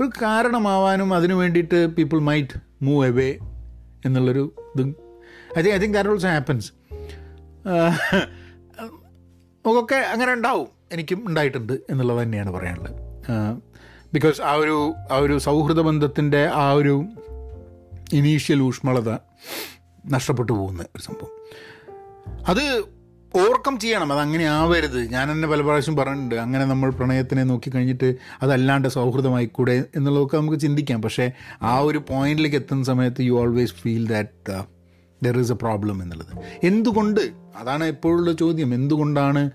ഒരു കാരണമാവാനും അതിനു വേണ്ടിയിട്ട് പീപ്പിൾ മൈറ്റ് മൂവ് എവേ എന്നുള്ളൊരു ഇത് I think I think that also happens നമുക്കൊക്കെ അങ്ങനെ ഉണ്ടാവും. എനിക്കും ഉണ്ടായിട്ടുണ്ട് എന്നുള്ളത് തന്നെയാണ് പറയാനുള്ളത്. ബിക്കോസ് ആ ഒരു ആ ഒരു സൗഹൃദ ബന്ധത്തിന്റെ ആ ഒരു ഇനീഷ്യൽ ഊഷ്മളത നഷ്ടപ്പെട്ടു പോകുന്ന ഒരു സംഭവം. അത് ഓവർകം ചെയ്യണം. അത് അങ്ങനെ ആവരുത്. ഞാൻ തന്നെ പല പ്രാവശ്യം പറഞ്ഞിട്ടുണ്ട്. അങ്ങനെ നമ്മൾ പ്രണയത്തിനെ നോക്കി കഴിഞ്ഞിട്ട് അതല്ലാണ്ട് സൗഹൃദമായിക്കൂടെ എന്നുള്ളതൊക്കെ നമുക്ക് ചിന്തിക്കാം. പക്ഷേ ആ ഒരു പോയിന്റിലേക്ക് എത്തുന്ന സമയത്ത് you always feel that there is a problem എന്നുള്ളത്. എന്തുകൊണ്ട്? അതാണ് എപ്പോഴുള്ള ചോദ്യം. എന്തുകൊണ്ടാണ്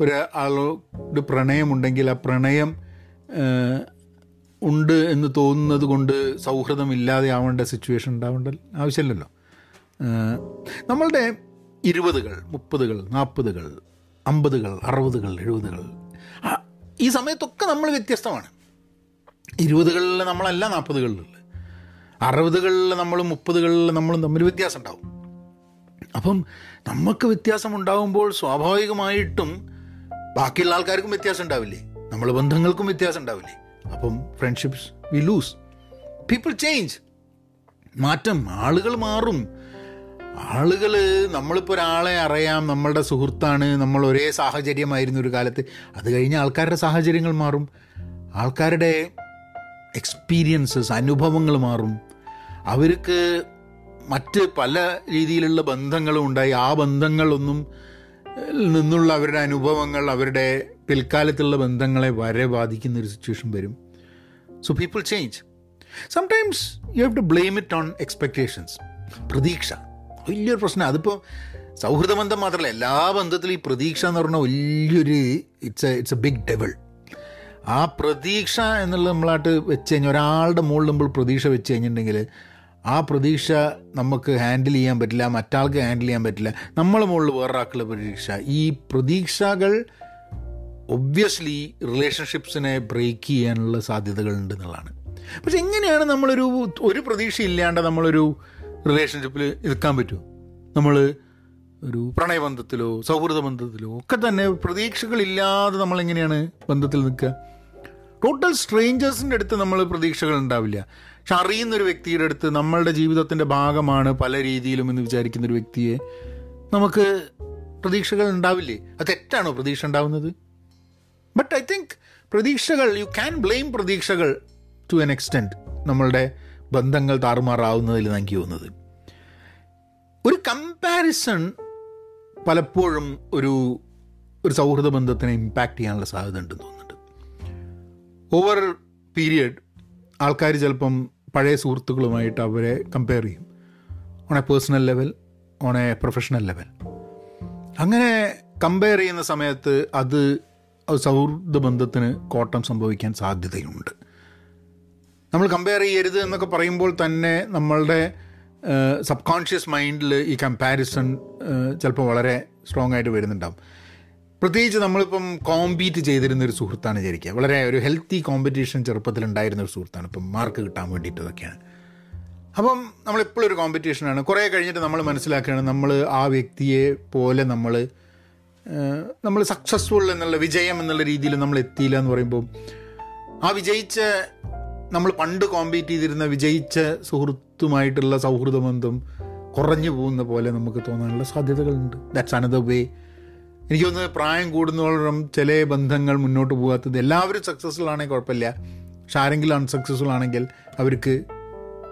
ഒരാളോട് പ്രണയമുണ്ടെങ്കിൽ ആ പ്രണയം ഏഹ്, ഉണ്ട് എന്ന് തോന്നുന്നത് കൊണ്ട് സൗഹൃദം ഇല്ലാതെ ആവേണ്ട സിറ്റുവേഷൻ ഉണ്ടാവേണ്ട ആവശ്യമില്ലല്ലോ. നമ്മളുടെ ഇരുപതുകൾ മുപ്പതുകൾ നാൽപ്പതുകൾ അമ്പതുകൾ അറുപതുകൾ എഴുപതുകൾ ഈ സമയത്തൊക്കെ നമ്മൾ വ്യത്യസ്തമാണ്. ഇരുപതുകളിൽ നമ്മളല്ല നാൽപ്പതുകളിലുള്ള അറുപതുകളിൽ നമ്മളും മുപ്പതുകളിൽ നമ്മളും തമ്മിൽ വ്യത്യാസം ഉണ്ടാവും. അപ്പം നമുക്ക് വ്യത്യാസം ഉണ്ടാകുമ്പോൾ സ്വാഭാവികമായിട്ടും ബാക്കിയുള്ള ആൾക്കാർക്കും വ്യത്യാസം ഉണ്ടാവില്ലേ? നമ്മൾ ബന്ധങ്ങൾക്കും വ്യത്യാസം ഉണ്ടാവില്ലേ? അപ്പം friendships we lose people change മാറ്റം ആളുകൾ മാറും. ആളുകൾ നമ്മളിപ്പോൾ ഒരാളെ അറിയാം നമ്മളുടെ സുഹൃത്താണ് നമ്മൾ ഒരേ സാഹചര്യമായിരുന്നു ഒരു കാലത്ത്. അത് കഴിഞ്ഞ് ആൾക്കാരുടെ സാഹചര്യങ്ങൾ മാറും. ആൾക്കാരുടെ എക്സ്പീരിയൻസസ് അനുഭവങ്ങൾ മാറും. അവർക്ക് മറ്റ് പല രീതിയിലുള്ള ബന്ധങ്ങളും ഉണ്ടായി. ആ ബന്ധങ്ങളൊന്നും നിന്നുള്ള അവരുടെ അനുഭവങ്ങൾ അവരുടെ പിൽക്കാലത്തുള്ള ബന്ധങ്ങളെ വരെ ബാധിക്കുന്ന ഒരു സിറ്റുവേഷൻ വരും. So people change sometimes you have to blame it on expectations പ്രതീക്ഷ. വലിയൊരു പ്രശ്നം. അതിപ്പോൾ സൗഹൃദ ബന്ധം മാത്രമല്ല എല്ലാ ബന്ധത്തിലും ഈ പ്രതീക്ഷ എന്ന് പറഞ്ഞാൽ വലിയൊരു it's a it's a big devil ആ പ്രതീക്ഷ എന്നുള്ളത് നമ്മളായിട്ട് വെച്ച് കഴിഞ്ഞാൽ ഒരാളുടെ മുകളിൽ നമ്മൾ പ്രതീക്ഷ വെച്ച് കഴിഞ്ഞിട്ടുണ്ടെങ്കിൽ ആ പ്രതീക്ഷ നമുക്ക് ഹാൻഡിൽ ചെയ്യാൻ പറ്റില്ല മറ്റാൾക്ക് ഹാൻഡിൽ ചെയ്യാൻ പറ്റില്ല. നമ്മളെ മുകളിൽ വേറൊരാൾക്കുള്ള പ്രതീക്ഷ. ഈ പ്രതീക്ഷകൾ ഒബ്വിയസ്ലി റിലേഷൻഷിപ്സിനെ ബ്രേക്ക് ചെയ്യാനുള്ള സാധ്യതകളുണ്ട് എന്നുള്ളതാണ്. പക്ഷെ എങ്ങനെയാണ് നമ്മളൊരു ഒരു പ്രതീക്ഷ ഇല്ലാണ്ട് നമ്മളൊരു റിലേഷൻഷിപ്പിൽ നിൽക്കാൻ പറ്റുമോ നമ്മൾ ഒരു പ്രണയബന്ധത്തിലോ സൗഹൃദ ബന്ധത്തിലോ ഒക്കെ തന്നെ പ്രതീക്ഷകളില്ലാതെ നമ്മളെങ്ങനെയാണ് ബന്ധത്തിൽ നിൽക്കുക? ടോട്ടൽ സ്ട്രേഞ്ചേഴ്സിന്റെ അടുത്ത് നമ്മൾ പ്രതീക്ഷകൾ ഉണ്ടാവില്ല. പക്ഷെ അറിയുന്ന ഒരു വ്യക്തിയുടെ അടുത്ത് നമ്മളുടെ ജീവിതത്തിന്റെ ഭാഗമാണ് പല രീതിയിലും എന്ന് വിചാരിക്കുന്ന ഒരു വ്യക്തിയെ നമുക്ക് പ്രതീക്ഷകൾ ഉണ്ടാവില്ലേ? അത് തെറ്റാണോ പ്രതീക്ഷ ഉണ്ടാവുന്നത്? ബട്ട് ഐ തിങ്ക് പ്രതീക്ഷകൾ യു ക്യാൻ ബ്ലെയിം പ്രതീക്ഷകൾ ടു എൻ എക്സ്റ്റെന്റ് നമ്മളുടെ ബന്ധങ്ങൾ താറുമാറാവുന്നതിൽ എനിക്ക് തോന്നുന്നത്. ഒരു കമ്പാരിസൺ പലപ്പോഴും ഒരു ഒരു സൗഹൃദ ബന്ധത്തിനെ ഇമ്പാക്റ്റ് ചെയ്യാനുള്ള സാധ്യത ഉണ്ടെന്ന് തോന്നുന്നുണ്ട്. ഓവർ പീരിയഡ് ആൾക്കാർ ചിലപ്പം പഴയ സുഹൃത്തുക്കളുമായിട്ട് അവരെ കമ്പയർ ചെയ്യും. On a personal level on a professional level അങ്ങനെ കമ്പയർ ചെയ്യുന്ന സമയത്ത് അത് സൗഹൃദ ബന്ധത്തിന് കോട്ടം സംഭവിക്കാൻ സാധ്യതയുണ്ട്. നമ്മൾ കമ്പയർ ചെയ്യരുത് എന്നൊക്കെ പറയുമ്പോൾ തന്നെ നമ്മളുടെ സബ് കോൺഷ്യസ് മൈൻഡിൽ ഈ കമ്പാരിസൺ ചിലപ്പോൾ വളരെ സ്ട്രോങ് ആയിട്ട് വരുന്നുണ്ടാവും. പ്രത്യേകിച്ച് നമ്മളിപ്പം കോമ്പീറ്റ് ചെയ്തിരുന്ന ഒരു സുഹൃത്താണ് വിചാരിക്കുക. വളരെ ഒരു ഹെൽത്തി കോമ്പറ്റീഷൻ ചെറുപ്പത്തിൽ ഉണ്ടായിരുന്ന ഒരു സുഹൃത്താണ്. ഇപ്പം മാർക്ക് കിട്ടാൻ വേണ്ടിയിട്ടതൊക്കെയാണ്. അപ്പം നമ്മളെപ്പോഴും ഒരു കോമ്പറ്റീഷനാണ് കുറേ കഴിഞ്ഞിട്ട് നമ്മൾ മനസ്സിലാക്കുകയാണ് നമ്മൾ ആ വ്യക്തിയെ പോലെ നമ്മൾ നമ്മൾ സക്സസ്ഫുൾ എന്നുള്ള വിജയം എന്നുള്ള രീതിയിൽ നമ്മൾ എത്തിയില്ല എന്ന് പറയുമ്പോൾ ആ വിജയിച്ച നമ്മൾ പണ്ട് കോമ്പീറ്റ് ചെയ്തിരുന്ന വിജയിച്ച സുഹൃത്തുമായിട്ടുള്ള സൗഹൃദബന്ധം കുറഞ്ഞു പോകുന്ന പോലെ നമുക്ക് തോന്നാനുള്ള സാധ്യതകളുണ്ട്. ദാറ്റ്സ് അനദർ വേ എനിക്ക് തോന്നുന്നത് പ്രായം കൂടുന്നതോളം ചില ബന്ധങ്ങൾ മുന്നോട്ട് പോകാത്തത് എല്ലാവരും സക്സസ്ഫുൾ ആണെങ്കിൽ കുഴപ്പമില്ല. പക്ഷെ ആരെങ്കിലും അൺസക്സസ്ഫുൾ ആണെങ്കിൽ അവർക്ക്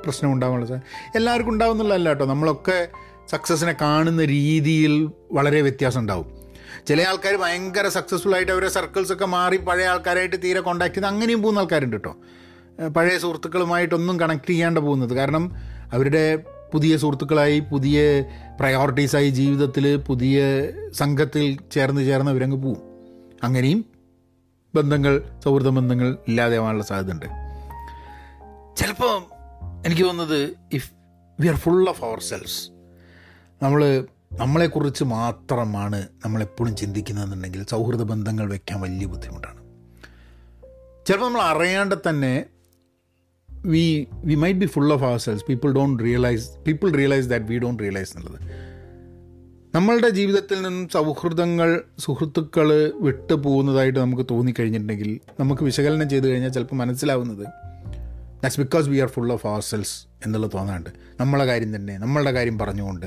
പ്രശ്നം ഉണ്ടാവാനുള്ള സാധ്യത എല്ലാവർക്കും ഉണ്ടാവുന്നുള്ളതല്ല കേട്ടോ. നമ്മളൊക്കെ സക്സസ്സിനെ കാണുന്ന രീതിയിൽ വളരെ വ്യത്യാസം ഉണ്ടാവും. ചില ആൾക്കാർ ഭയങ്കര സക്സസ്ഫുൾ ആയിട്ട് അവരെ സർക്കിൾസൊക്കെ മാറി പഴയ ആൾക്കാരായിട്ട് തീരെ കോണ്ടാക്ട് ചെയ്ത് അങ്ങനെയും പോകുന്ന ആൾക്കാരുണ്ട് കേട്ടോ. പഴയ സുഹൃത്തുക്കളുമായിട്ടൊന്നും കണക്ട് ചെയ്യാണ്ട് പോകുന്നത്. കാരണം അവരുടെ പുതിയ സുഹൃത്തുക്കളായി പുതിയ പ്രയോറിറ്റീസായി ജീവിതത്തിൽ പുതിയ സംഘത്തിൽ ചേർന്ന് ചേർന്ന് അവരങ്ങ് പോവും. അങ്ങനെയും ബന്ധങ്ങൾ സൗഹൃദ ബന്ധങ്ങൾ ഇല്ലാതെയാവാനുള്ള സാധ്യതയുണ്ട്. ചിലപ്പോൾ എനിക്ക് തോന്നുന്നത് if we are full of ourselves നമ്മൾ നമ്മളെക്കുറിച്ച് മാത്രമാണ് നമ്മളെപ്പോഴും ചിന്തിക്കുന്നതെന്നുണ്ടെങ്കിൽ സൗഹൃദ ബന്ധങ്ങൾ വയ്ക്കാൻ വലിയ ബുദ്ധിമുട്ടാണ്. ചിലപ്പോൾ നമ്മൾ അറിയാണ്ട് തന്നെ we we might be full of ourselves people don't realise people realise that we don't realise എന്നുള്ളത്. നമ്മളുടെ ജീവിതത്തിൽ നിന്നും സൗഹൃദങ്ങൾ സുഹൃത്തുക്കൾ വിട്ടു പോകുന്നതായിട്ട് നമുക്ക് തോന്നിക്കഴിഞ്ഞിട്ടുണ്ടെങ്കിൽ നമുക്ക് വിശകലനം ചെയ്ത് കഴിഞ്ഞാൽ ചിലപ്പോൾ മനസ്സിലാവുന്നത് that's because we are full of ourselves എന്നുള്ളത് തോന്നാണ്ട് നമ്മളെ കാര്യം തന്നെ നമ്മളുടെ കാര്യം പറഞ്ഞുകൊണ്ട്.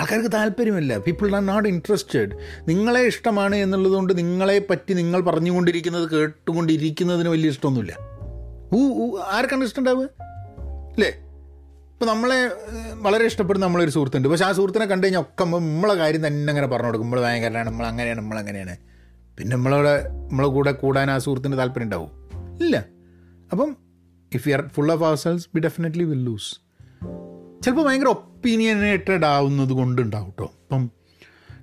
ആൾക്കാർക്ക് താല്പര്യമില്ല. പീപ്പിൾ ആർ നോട്ട് ഇൻട്രസ്റ്റഡ് നിങ്ങളെ ഇഷ്ടമാണ് എന്നുള്ളതുകൊണ്ട് നിങ്ങളെ പറ്റി നിങ്ങൾ പറഞ്ഞുകൊണ്ടിരിക്കുന്നത് കേട്ടുകൊണ്ടിരിക്കുന്നതിന് വലിയ ഇഷ്ടമൊന്നുമില്ല. ആർക്കാണ് ഇഷ്ടമുണ്ടാവുക? അല്ലേ ഇപ്പോൾ നമ്മളെ വളരെ ഇഷ്ടപ്പെടുന്ന നമ്മളൊരു സുഹൃത്തുണ്ട്. പക്ഷേ ആ സുഹൃത്തിനെ കണ്ടു കഴിഞ്ഞാൽ ഒക്കെ നമ്മളെ കാര്യം തന്നെ അങ്ങനെ പറഞ്ഞു കൊടുക്കും. നമ്മൾ ഭയങ്കരമാണ് നമ്മൾ അങ്ങനെയാണ് നമ്മൾ അങ്ങനെയാണ്. പിന്നെ നമ്മളവിടെ നമ്മളെ കൂടെ കൂടാൻ ആ സുഹൃത്തിന് താല്പര്യം ഉണ്ടാവും. ഇല്ല. അപ്പം if you are full of ourselves we definitely will lose ചിലപ്പോൾ ഭയങ്കര ഒപ്പീനിയനേറ്റഡ് ആവുന്നത് കൊണ്ടുണ്ടാവും കേട്ടോ അപ്പം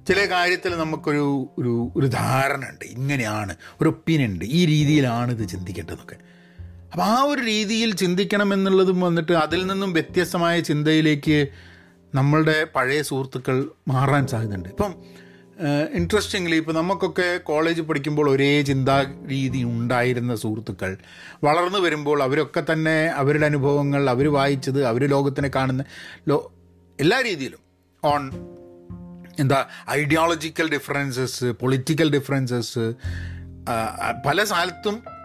ചില കാര്യത്തിൽ നമുക്കൊരു ഒരു ഒരു ധാരണ ഉണ്ട്. ഇങ്ങനെയാണ് ഒരു ഒപ്പീനിയൻ ഉണ്ട്. ഈ രീതിയിലാണ് ഇത് ചിന്തിക്കേണ്ടതൊക്കെ അപ്പോൾ ആ ഒരു രീതിയിൽ ചിന്തിക്കണം എന്നുള്ളതും വന്നിട്ട് അതിൽ നിന്നും വ്യത്യസ്തമായ ചിന്തയിലേക്ക് നമ്മളുടെ പഴയ സുഹൃത്തുക്കൾ മാറാൻ സാധ്യതയുണ്ട്. ഇപ്പം ഇൻട്രസ്റ്റിംഗ്ലി ഇപ്പോൾ നമുക്കൊക്കെ കോളേജ് പഠിക്കുമ്പോൾ ഒരേ ചിന്താ രീതി ഉണ്ടായിരുന്ന സുഹൃത്തുക്കൾ. വളർന്നു വരുമ്പോൾ അവരൊക്കെ തന്നെ അവരുടെ അനുഭവങ്ങൾ അവർ വായിച്ചത് അവർ ലോകത്തിനെ കാണുന്ന ലോ എല്ലാ രീതിയിലും. ഓൺ എന്താ ഐഡിയോളജിക്കൽ ഡിഫറൻസസ് പൊളിറ്റിക്കൽ ഡിഫറൻസസ് പല സ്ഥലത്തും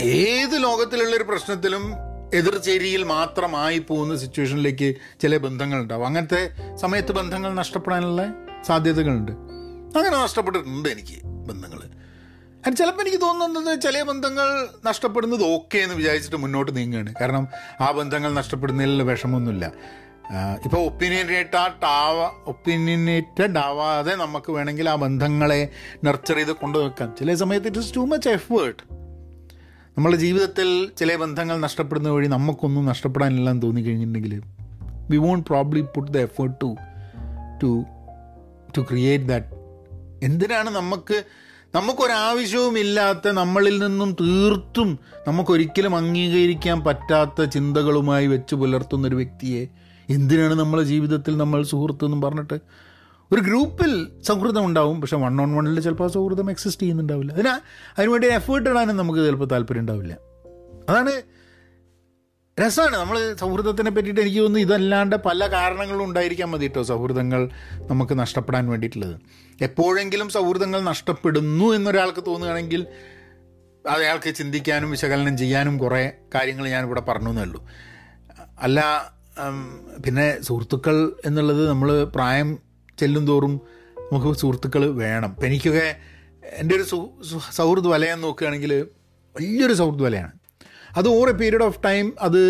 ഏത് ലോകത്തിലുള്ള ഒരു പ്രശ്നത്തിലും എതിർചേരിയിൽ മാത്രമായി പോകുന്ന സിറ്റുവേഷനിലേക്ക് ചില ബന്ധങ്ങളുണ്ടാവും. അങ്ങനത്തെ സമയത്ത് ബന്ധങ്ങൾ നഷ്ടപ്പെടാനുള്ള സാധ്യതകളുണ്ട്. അങ്ങനെ നഷ്ടപ്പെട്ടിട്ടുണ്ട് എനിക്ക് ബന്ധങ്ങൾ അത് ചിലപ്പോൾ എനിക്ക് തോന്നുന്നത് ചില ബന്ധങ്ങൾ നഷ്ടപ്പെടുന്നത് ഓക്കെ എന്ന് വിചാരിച്ചിട്ട് മുന്നോട്ട് നീങ്ങുകയാണ്. കാരണം ആ ബന്ധങ്ങൾ നഷ്ടപ്പെടുന്നതിൽ വിഷമമൊന്നുമില്ല. ഇപ്പോൾ ഒപ്പീനിയനേറ്റഡ് ആവാ ഒപ്പീനിയനേറ്റഡ് ആവാതെ നമുക്ക് വേണമെങ്കിൽ ആ ബന്ധങ്ങളെ നർച്ചർ ചെയ്ത് കൊണ്ടുവെക്കാം ചില സമയത്ത് it is too much effort നമ്മുടെ ജീവിതത്തിൽ ചില ബന്ധങ്ങൾ നഷ്ടപ്പെടുന്ന വഴി നമുക്കൊന്നും നഷ്ടപ്പെടാനില്ലെന്ന് തോന്നിക്കഴിഞ്ഞിട്ടുണ്ടെങ്കിൽ we won't probably put the effort to to to create that എന്തിനാണ് നമുക്ക് നമുക്കൊരാവശ്യവുമില്ലാത്ത നമ്മളിൽ നിന്നും തീർത്തും നമുക്കൊരിക്കലും അംഗീകരിക്കാൻ പറ്റാത്ത ചിന്തകളുമായി വെച്ച് പുലർത്തുന്ന ഒരു വ്യക്തിയെ എന്തിനാണ് നമ്മളെ ജീവിതത്തിൽ നമ്മൾ സുഹൃത്തെന്നും പറഞ്ഞിട്ട് ഒരു ഗ്രൂപ്പിൽ സൗഹൃദം ഉണ്ടാവും പക്ഷെ വൺ ഓൺ വണ്ണിൽ ചിലപ്പോൾ ആ സൗഹൃദം എക്സിസ്റ്റ് ചെയ്യുന്നുണ്ടാവില്ല. അതിന് അതിനുവേണ്ടി എഫേർട്ട് ഇടാനും നമുക്ക് ചിലപ്പോൾ താല്പര്യം ഉണ്ടാവില്ല. അതാണ് രസമാണ് നമ്മൾ സൗഹൃദത്തിനെ പറ്റിയിട്ട് എനിക്ക് തോന്നുന്നു ഇതല്ലാണ്ട് പല കാരണങ്ങളും ഉണ്ടായിരിക്കാൻ മതി കേട്ടോ സൗഹൃദങ്ങൾ നമുക്ക് നഷ്ടപ്പെടാൻ വേണ്ടിയിട്ടുള്ളത്. എപ്പോഴെങ്കിലും സൗഹൃദങ്ങൾ നഷ്ടപ്പെടുന്നു എന്നൊരാൾക്ക് തോന്നുകയാണെങ്കിൽ അയാൾക്ക് ചിന്തിക്കാനും വിശകലനം ചെയ്യാനും കുറേ കാര്യങ്ങൾ ഞാനിവിടെ പറഞ്ഞു എന്നുള്ളൂ അല്ല പിന്നെ സുഹൃത്തുക്കൾ എന്നുള്ളത് നമ്മൾ പ്രായം ചെല്ലും തോറും നമുക്ക് സുഹൃത്തുക്കൾ വേണം. ഇപ്പം എനിക്കൊക്കെ എന്റെ ഒരു സൗഹൃദ വലയം നോക്കുകയാണെങ്കിൽ വലിയൊരു സൗഹൃദ വലയാണ്. അത് over a period of time അത്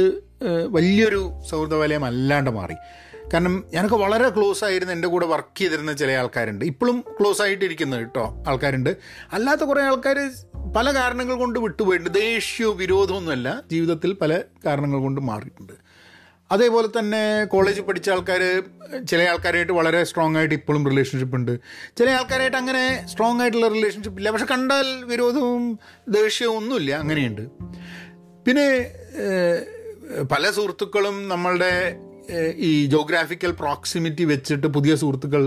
വലിയൊരു സൗഹൃദ വലയം അല്ലാണ്ട് മാറി. കാരണം ഞാനൊക്കെ വളരെ ക്ലോസ് ആയിരുന്നു എന്റെ കൂടെ വർക്ക് ചെയ്തിരുന്ന ചില ആൾക്കാരുണ്ട്. ഇപ്പോഴും ക്ലോസ് ആയിട്ടിരിക്കുന്നത് കേട്ടോ ആൾക്കാരുണ്ട്. അല്ലാത്ത കുറേ ആൾക്കാർ പല കാരണങ്ങൾ കൊണ്ട് വിട്ടുപോയിട്ടുണ്ട്. ദേഷ്യവും വിരോധമൊന്നുമല്ല. ജീവിതത്തിൽ പല കാരണങ്ങൾ കൊണ്ട് മാറിയിട്ടുണ്ട്. അതേപോലെ തന്നെ കോളേജിൽ പഠിച്ച ആൾക്കാർ ചില ആൾക്കാരായിട്ട് വളരെ സ്ട്രോങ് ആയിട്ട് ഇപ്പോഴും റിലേഷൻഷിപ്പ് ഉണ്ട്. ചില ആൾക്കാരായിട്ട് അങ്ങനെ സ്ട്രോങ് ആയിട്ടുള്ള റിലേഷൻഷിപ്പ് ഇല്ല. പക്ഷെ കണ്ടാൽ വിരോധവും ദേഷ്യവും ഒന്നുമില്ല. അങ്ങനെയുണ്ട്. പിന്നെ പല സുഹൃത്തുക്കളും നമ്മളുടെ ഈ ജോഗ്രാഫിക്കൽ പ്രോക്സിമിറ്റി വെച്ചിട്ട് പുതിയ സുഹൃത്തുക്കൾ